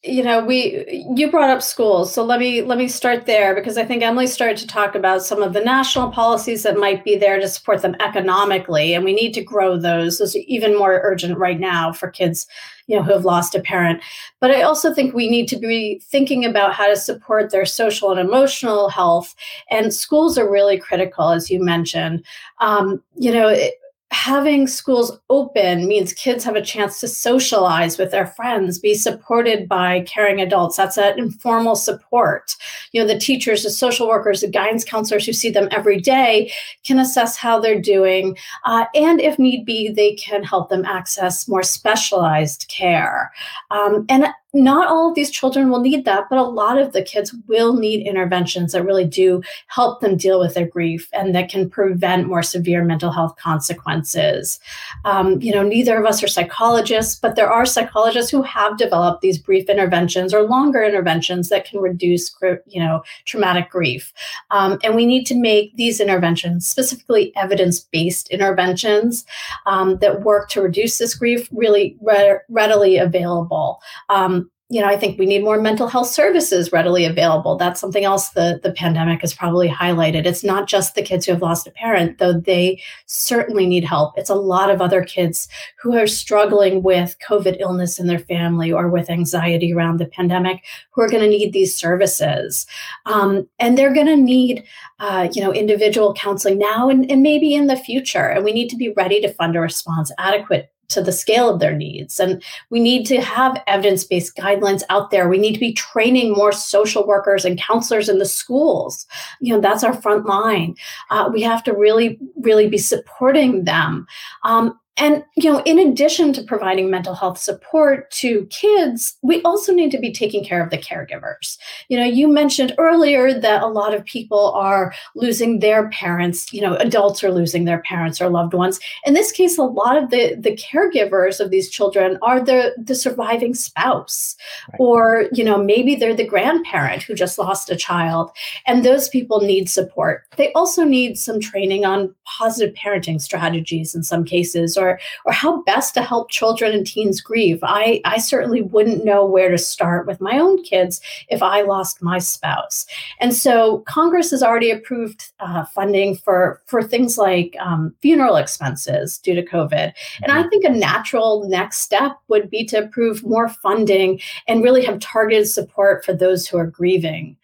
[SPEAKER 2] you know we you brought up schools so let me let me start there because i think emily started to talk about some of the national policies that might be there to support them economically and we need to grow those. Those are even more urgent right now for kids you know who have lost a parent. But i also think we need to be thinking about how to support their social and emotional health and schools are really critical as you mentioned. Um, you know it, having schools open means kids have a chance to socialize with their friends be supported by caring adults. That's that informal support. You know the teachers the social workers the guidance counselors who see them every day can assess how they're doing uh, and if need be they can help them access more specialized care. Um, and not all of these children will need that, but a lot of the kids will need interventions that really do help them deal with their grief and that can prevent more severe mental health consequences. Um, you know, neither of us are psychologists, but there are psychologists who have developed these brief interventions or longer interventions that can reduce, you know, traumatic grief. Um, and we need to make these interventions, specifically evidence-based interventions um, that work to reduce this grief, really re- readily available. Um, you know, I think we need more mental health services readily available. That's something else the, the pandemic has probably highlighted. It's not just the kids who have lost a parent, though they certainly need help. It's a lot of other kids who are struggling with COVID illness in their family or with anxiety around the pandemic who are going to need these services. Um, and they're going to need, uh, you know, individual counseling now and, and maybe in the future. And we need to be ready to fund a response adequate to the scale of their needs. And we need to have evidence based guidelines out there. We need to be training more social workers and counselors in the schools. You know, that's our front line. Uh, we have to really, really be supporting them. Um, and, you know, in addition to providing mental health support to kids, we also need to be taking care of the caregivers. You know, you mentioned earlier that a lot of people are losing their parents, you know, adults are losing their parents or loved ones. In this case, a lot of the, the caregivers of these children are the, the surviving spouse, right. or, you know, maybe they're the grandparent who just lost a child. And those people need support. They also need some training on positive parenting strategies in some cases, or or how best to help children and teens grieve. I, I certainly wouldn't know where to start with my own kids if I lost my spouse. And so Congress has already approved uh, funding for, for things like um, funeral expenses due to COVID. And I mm-hmm. think a natural next step would be to approve more funding and really have targeted support for those who are grieving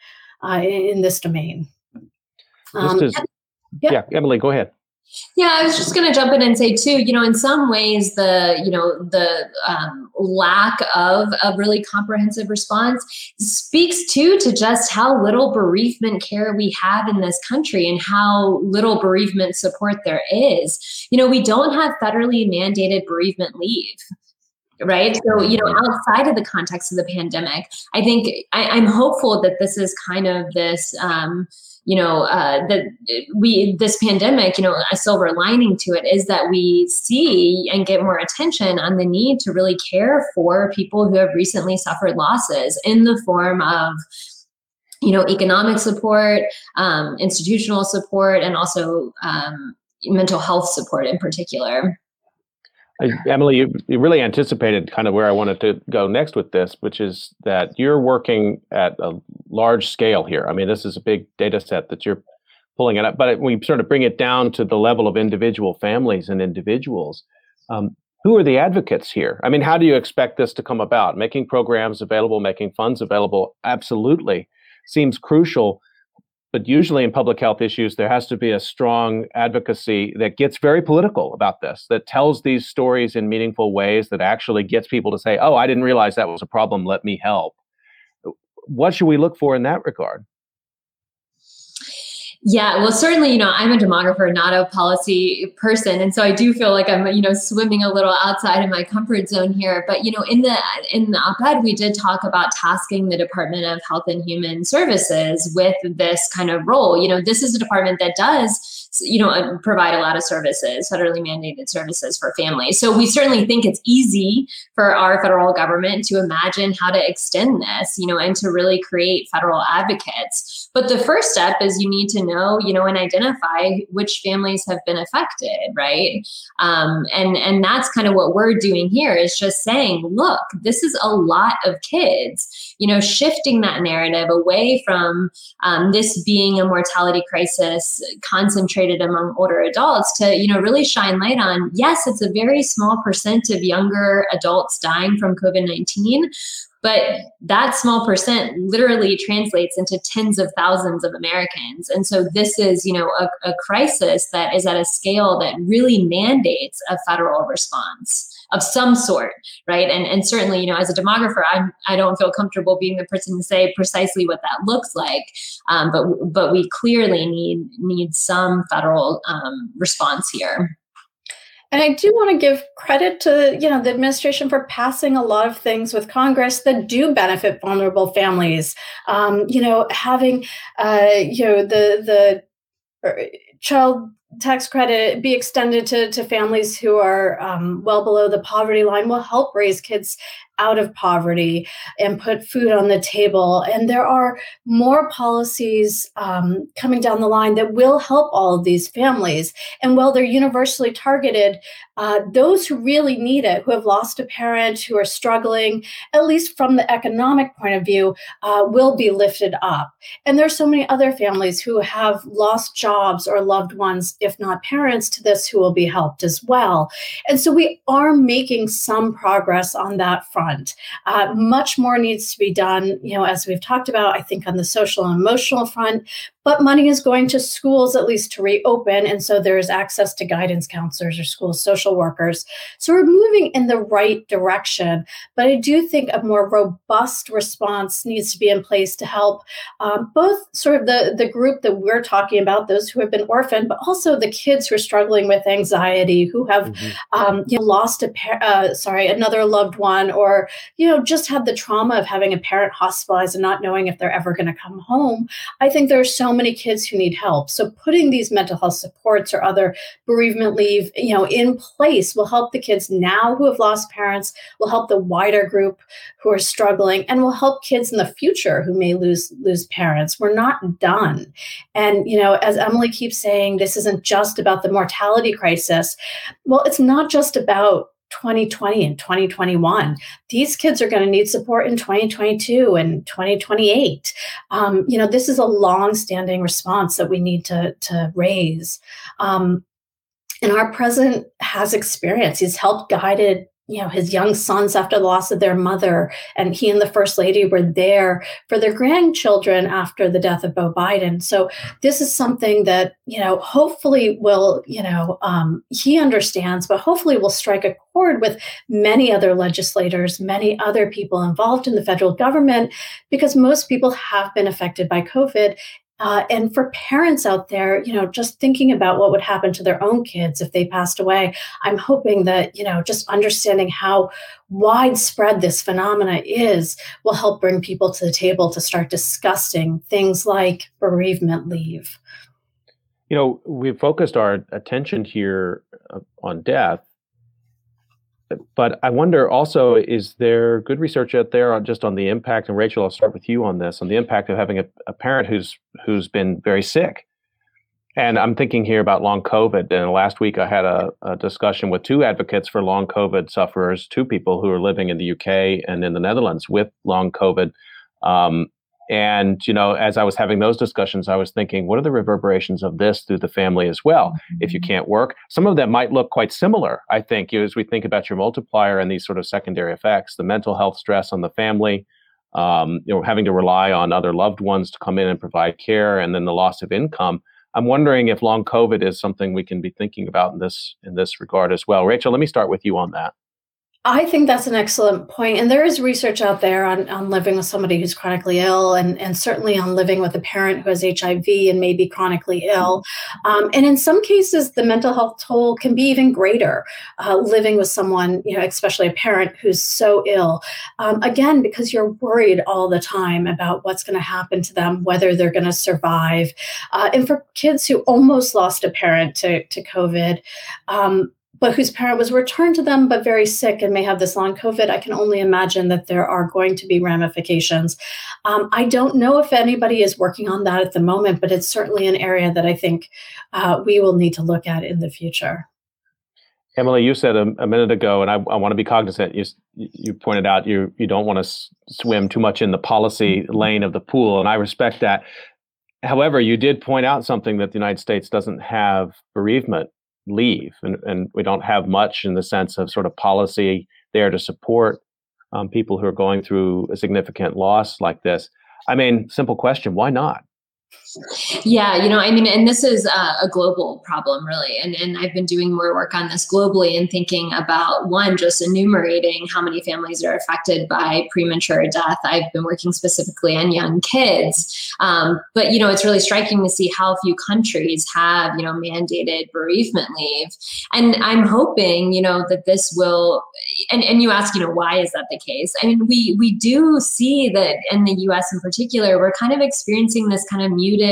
[SPEAKER 2] uh, in, in, this domain.
[SPEAKER 1] Um, is, yeah. yeah, Emily, go ahead.
[SPEAKER 3] Yeah, I was just going to jump in and say too. You know, in some ways, the you know the um, lack of a really comprehensive response speaks too to just how little bereavement care we have in this country and how little bereavement support there is. You know, we don't have federally mandated bereavement leave right so you know outside of the context of the pandemic i think I, am hopeful that this is kind of this um, you know uh, that we this pandemic you know a silver lining to it is that we see and get more attention on the need to really care for people who have recently suffered losses in the form of you know economic support um, institutional support and also um, mental health support in particular
[SPEAKER 1] I, Emily, you, you really anticipated kind of where I wanted to go next with this, which is that you're working at a large scale here. I mean, this is a big data set that you're pulling it up, but we sort of bring it down to the level of individual families and individuals. Um, who are the advocates here? I mean, how do you expect this to come about? Making programs available, making funds available, absolutely seems crucial but usually in public health issues, there has to be a strong advocacy that gets very political about this, that tells these stories in meaningful ways, that actually gets people to say, oh, I didn't realize that was a problem. Let me help. What should we look for in that regard?
[SPEAKER 3] Yeah, well, certainly, you know, I'm a demographer, not a policy person, and so I do feel like I'm, you know, swimming a little outside of my comfort zone here. But you know, in the in the op-ed, we did talk about tasking the Department of Health and Human Services with this kind of role. You know, this is a department that does you know uh, provide a lot of services federally mandated services for families so we certainly think it's easy for our federal government to imagine how to extend this you know and to really create federal advocates but the first step is you need to know you know and identify which families have been affected right? Um, and and that's kind of what we're doing here is just saying look this is a lot of kids you know shifting that narrative away from um, this being a mortality crisis concentrated among older adults to you know really shine light on yes it's a very small percent of younger adults dying from covid-19 but that small percent literally translates into tens of thousands of americans and so this is you know a, a crisis that is at a scale that really mandates a federal response of some sort, right? And and certainly, you know, as a demographer, I'm I don't feel comfortable being the person to say precisely what that looks like. Um, but but we clearly need need some federal um, response here.
[SPEAKER 2] And I do want to give credit to you know the administration for passing a lot of things with Congress that do benefit vulnerable families. Um, you know, having uh, you know the the uh, child tax credit be extended to, to families who are um, well below the poverty line will help raise kids out of poverty and put food on the table. And there are more policies um, coming down the line that will help all of these families. And while they're universally targeted, uh, those who really need it, who have lost a parent, who are struggling, at least from the economic point of view, uh, will be lifted up. And there's so many other families who have lost jobs or loved ones, if not parents, to this who will be helped as well. And so we are making some progress on that front. Uh, much more needs to be done, you know, as we've talked about, I think on the social and emotional front, but money is going to schools at least to reopen. And so there's access to guidance counselors or school social workers. So we're moving in the right direction. But I do think a more robust response needs to be in place to help um, both sort of the, the group that we're talking about, those who have been orphaned, but also the kids who are struggling with anxiety, who have mm-hmm. um, you know, lost a par- uh, sorry another loved one, or you know just had the trauma of having a parent hospitalized and not knowing if they're ever going to come home. I think there's so many kids who need help. So putting these mental health supports or other bereavement leave, you know, in place will help the kids now who have lost parents, will help the wider group who are struggling, and will help kids in the future who may lose lose parents. We're not done. And you know, as Emily keeps saying, this isn't just about the mortality crisis. Well, it's not just about 2020 and 2021. These kids are going to need support in 2022 and 2028. Um, you know, this is a long-standing response that we need to to raise. Um, and our president has experience. He's helped guided you know his young sons after the loss of their mother and he and the first lady were there for their grandchildren after the death of beau biden. So this is something that you know hopefully will you know um, he understands but hopefully will strike a chord with many other legislators many other people involved in the federal government because most people have been affected by covid uh, and for parents out there, you know, just thinking about what would happen to their own kids if they passed away, I'm hoping that, you know, just understanding how widespread this phenomena is will help bring people to the table to start discussing things like bereavement leave.
[SPEAKER 1] You know, we've focused our attention here uh, on death, but I wonder also, is there good research out there on just on the impact? And Rachel, I'll start with you on this on the impact of having a, a parent who's who's been very sick. And I'm thinking here about long COVID. And last week I had a, a, discussion with two advocates for long COVID sufferers, two people who are living in the UK and in the Netherlands with long COVID. Um, and, you know, as I was having those discussions, I was thinking, what are the reverberations of this through the family as well? If you mm-hmm. can't work, some of them might look quite similar, I think, you know, as we think about your multiplier and these sort of secondary effects, the mental health stress on the family, um, you know, having to rely on other loved ones to come in and provide care, and then the loss of income. I'm wondering if long COVID is something we can be thinking about in this in this regard as well. Rachel, let me start with you on that.
[SPEAKER 2] I think that's an excellent point. And there is research out there on, on living with somebody who's chronically ill and, and certainly on living with a parent who has HIV and may be chronically ill. Um, and in some cases, the mental health toll can be even greater uh, living with someone, you know, especially a parent who's so ill. Um, again, because you're worried all the time about what's going to happen to them, whether they're going to survive. Uh, and for kids who almost lost a parent to, to COVID, um, but whose parent was returned to them but very sick and may have this long COVID, I can only imagine that there are going to be ramifications. Um, I don't know if anybody is working on that at the moment, but it's certainly an area that I think uh, we will need to look at in the future.
[SPEAKER 1] Emily, you said a, a minute ago, and I, I, want to be cognizant. You you pointed out you you don't want to s- swim too much in the policy mm-hmm. lane of the pool, and I respect that. However, you did point out something that the United States doesn't have bereavement leave, and, and we don't have much in the sense of sort of policy there to support um, people who are going through a significant loss like this. I mean, simple question: Why not?
[SPEAKER 3] Yeah, you know, I mean, and this is a, a, global problem, really. And, and I've been doing more work on this globally and thinking about one, just enumerating how many families are affected by premature death. I've been working specifically on young kids. Um, but, you know, it's really striking to see how few countries have, you know, mandated bereavement leave. And I'm hoping, you know, that this will, and, and you ask, you know, why is that the case? I mean, we, we do see that in the US in particular, we're kind of experiencing this kind of muted,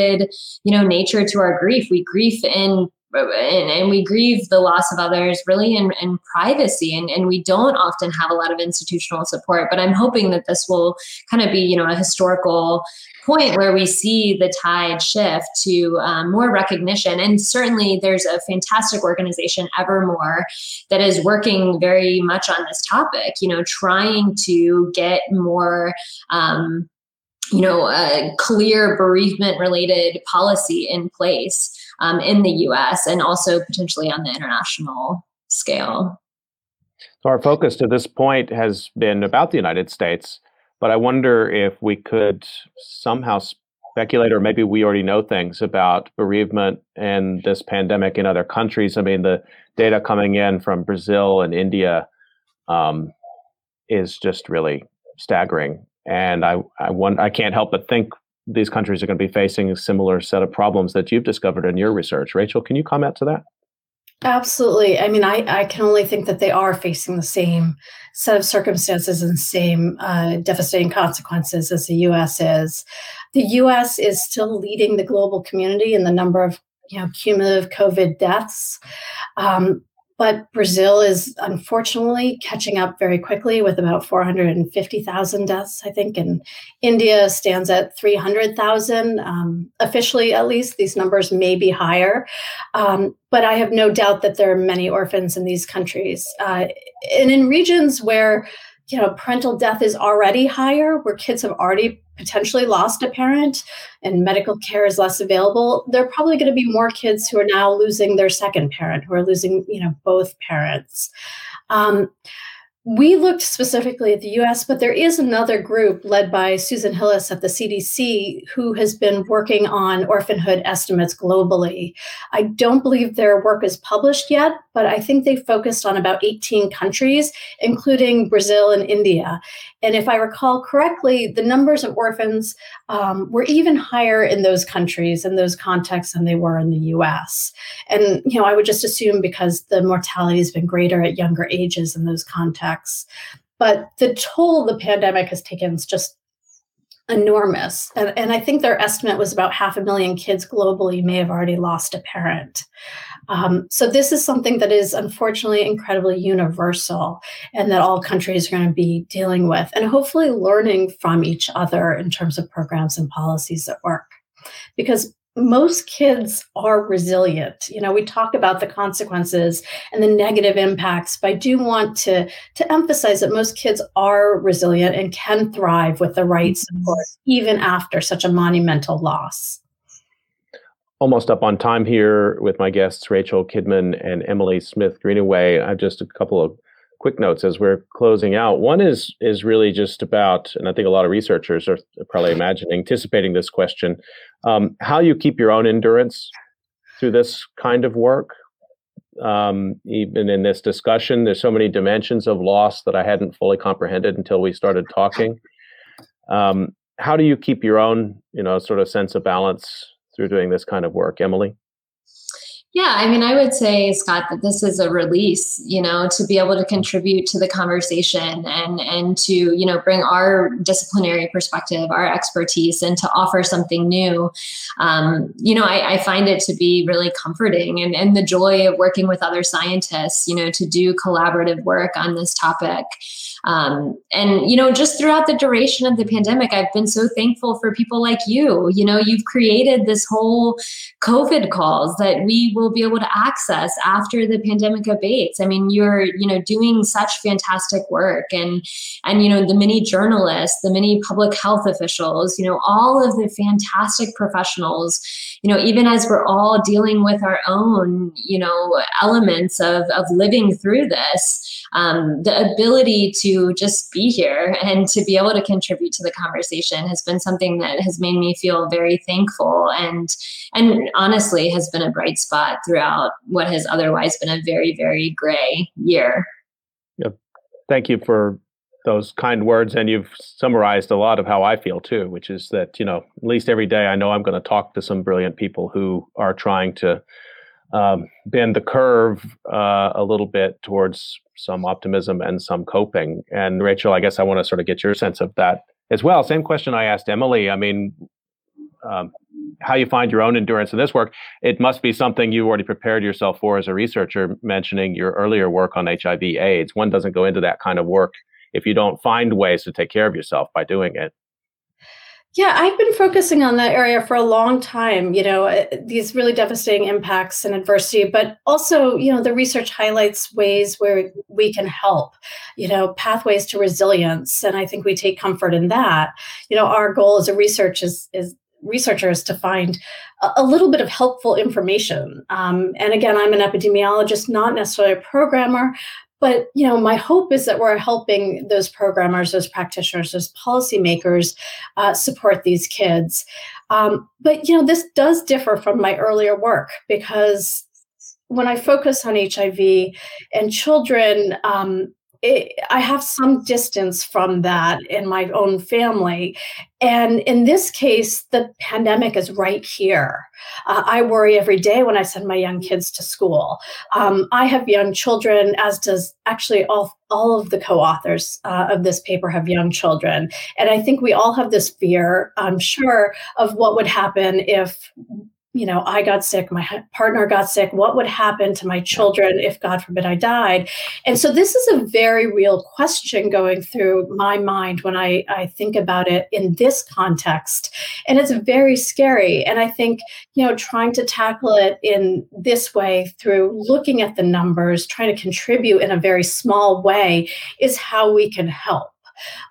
[SPEAKER 3] you know, nature to our grief. We grief in and, and we grieve the loss of others really in, in privacy and, and we don't often have a lot of institutional support but i'm hoping that this will kind of be you know a historical point where we see the tide shift to um, more recognition. And certainly there's a fantastic organization, Evermore, that is working very much on this topic, you know, trying to get more. Um, you know, a clear bereavement related policy in place um, in the US and also potentially on the international scale.
[SPEAKER 1] So, our focus to this point has been about the United States, but I wonder if we could somehow speculate, or maybe we already know things about bereavement and this pandemic in other countries. I mean, the data coming in from Brazil and India um, is just really staggering. And I, I, want, I can't help but think these countries are going to be facing a similar set of problems that you've discovered in your research. Rachel, can you comment to that?
[SPEAKER 2] Absolutely. I mean, I, I can only think that they are facing the same set of circumstances and same uh, devastating consequences as the US is. The US is still leading the global community in the number of you know cumulative COVID deaths. Um, but Brazil is unfortunately catching up very quickly with about 450,000 deaths, I think, and India stands at 300,000. Um, officially, at least, these numbers may be higher. Um, but I have no doubt that there are many orphans in these countries. Uh, and in regions where you know parental death is already higher where kids have already potentially lost a parent and medical care is less available there are probably going to be more kids who are now losing their second parent who are losing you know both parents um, we looked specifically at the US, but there is another group led by Susan Hillis at the CDC who has been working on orphanhood estimates globally. I don't believe their work is published yet, but I think they focused on about 18 countries, including Brazil and India. And if I recall correctly, the numbers of orphans um, were even higher in those countries and those contexts than they were in the US. And, you know, I would just assume because the mortality has been greater at younger ages in those contexts. But the toll the pandemic has taken is just enormous. And, and I think their estimate was about half a million kids globally may have already lost a parent. Um, so this is something that is unfortunately incredibly universal and that all countries are going to be dealing with and hopefully learning from each other in terms of programs and policies that work. Because most kids are resilient. You know, we talk about the consequences and the negative impacts, but I do want to, to emphasize that most kids are resilient and can thrive with the right mm-hmm. support, even after such a monumental loss
[SPEAKER 1] almost up on time here with my guests, Rachel Kidman and Emily Smith Greenaway. I have just a couple of quick notes as we're closing out. One is is really just about, and I think a lot of researchers are probably imagining, anticipating this question, um, how you keep your own endurance through this kind of work. Um, even in this discussion, there's so many dimensions of loss that I hadn't fully comprehended until we started talking. Um, how do you keep your own, you know, sort of sense of balance through doing this kind of work. Emily?
[SPEAKER 3] Yeah, I mean, I would say, Scott, that this is a release, you know, to be able to contribute to the conversation and and to, you know, bring our disciplinary perspective, our expertise, and to offer something new. Um, you know, I, I find it to be really comforting and, and the joy of working with other scientists, you know, to do collaborative work on this topic. Um, and, you know, just throughout the duration of the pandemic, I've been so thankful for people like you. You know, you've created this whole COVID calls that we will be able to access after the pandemic abates. I mean, you're, you know, doing such fantastic work and, and, you know, the many journalists, the many public health officials, you know, all of the fantastic professionals, you know, even as we're all dealing with our own, you know, elements of, of living through this, um, the ability to just be here and to be able to contribute to the conversation has been something that has made me feel very thankful and and honestly has been a bright spot throughout what has otherwise been a very very gray year.
[SPEAKER 1] Yep. Thank you for those kind words and you've summarized a lot of how I feel too, which is that, you know, at least every day I know I'm going to talk to some brilliant people who are trying to um, bend the curve uh, a little bit towards some optimism and some coping. And Rachel, I guess I want to sort of get your sense of that as well. Same question I asked Emily. I mean, um, how you find your own endurance in this work. It must be something you already prepared yourself for as a researcher, mentioning your earlier work on HIV/AIDS. One doesn't go into that kind of work if you don't find ways to take care of yourself by doing it.
[SPEAKER 2] Yeah, I've been focusing on that area for a long time, you know, uh, these really devastating impacts and adversity, but also, you know, the research highlights ways where we can help, you know, pathways to resilience. And I think we take comfort in that. You know, our goal as a research is, is researchers to find a, little bit of helpful information. Um, and again, I'm an epidemiologist, not necessarily a programmer, but you know, my hope is that we're helping those programmers, those practitioners, those policymakers uh, support these kids. Um, but you know, this does differ from my earlier work because when I focus on HIV and children, um, I have some distance from that in my own family. And in this case, the pandemic is right here. Uh, I worry every day when I send my young kids to school. Um, I have young children, as does actually all, all of the co authors uh, of this paper have young children. And I think we all have this fear, I'm sure, of what would happen if you know, I got sick, my partner got sick, what would happen to my children if, God forbid, I died? And so this is a very real question going through my mind when I, I think about it in this context. And it's very scary. And I think, you know, trying to tackle it in this way through looking at the numbers, trying to contribute in a very small way is how we can help.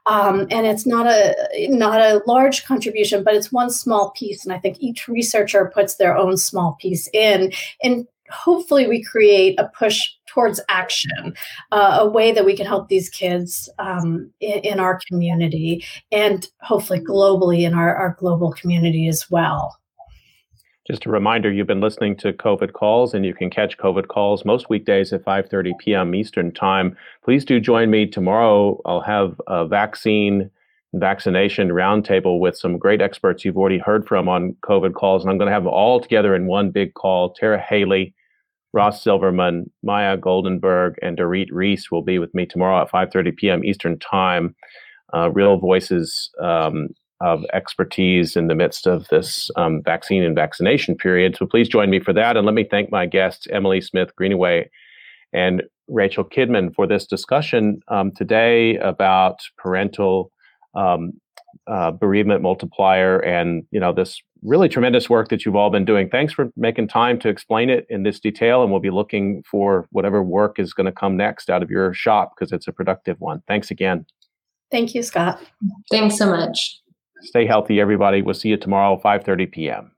[SPEAKER 2] Um, and it's not a not a large contribution, but it's one small piece. And I think each researcher puts their own small piece in, and hopefully we create a push towards action, uh, a way that we can help these kids um, in, in, our community and hopefully globally in our, our global community as well.
[SPEAKER 1] Just a reminder, you've been listening to COVID Calls, and you can catch COVID Calls most weekdays at 5.30 p.m. Eastern Time. Please do join me tomorrow. I'll have a vaccine vaccination roundtable with some great experts you've already heard from on COVID Calls, and I'm going to have them all together in one big call. Tara Haelle, Ross Silverman, Maya Goldenberg, and Dorit Reiss will be with me tomorrow at 5.30 p.m. Eastern Time. Uh, real voices um, of expertise in the midst of this um, vaccine and vaccination period. So please join me for that. And let me thank my guests, Emily Smith Greenaway and Rachel Kidman, for this discussion um, today about parental um, uh, bereavement multiplier and you know this really tremendous work that you've all been doing. Thanks for making time to explain it in this detail, and we'll be looking for whatever work is going to come next out of your shop because it's a productive one. Thanks again.
[SPEAKER 2] Thank you, Scott.
[SPEAKER 3] Thanks so much.
[SPEAKER 1] Stay healthy, everybody. We'll see you tomorrow, 5.30 p.m.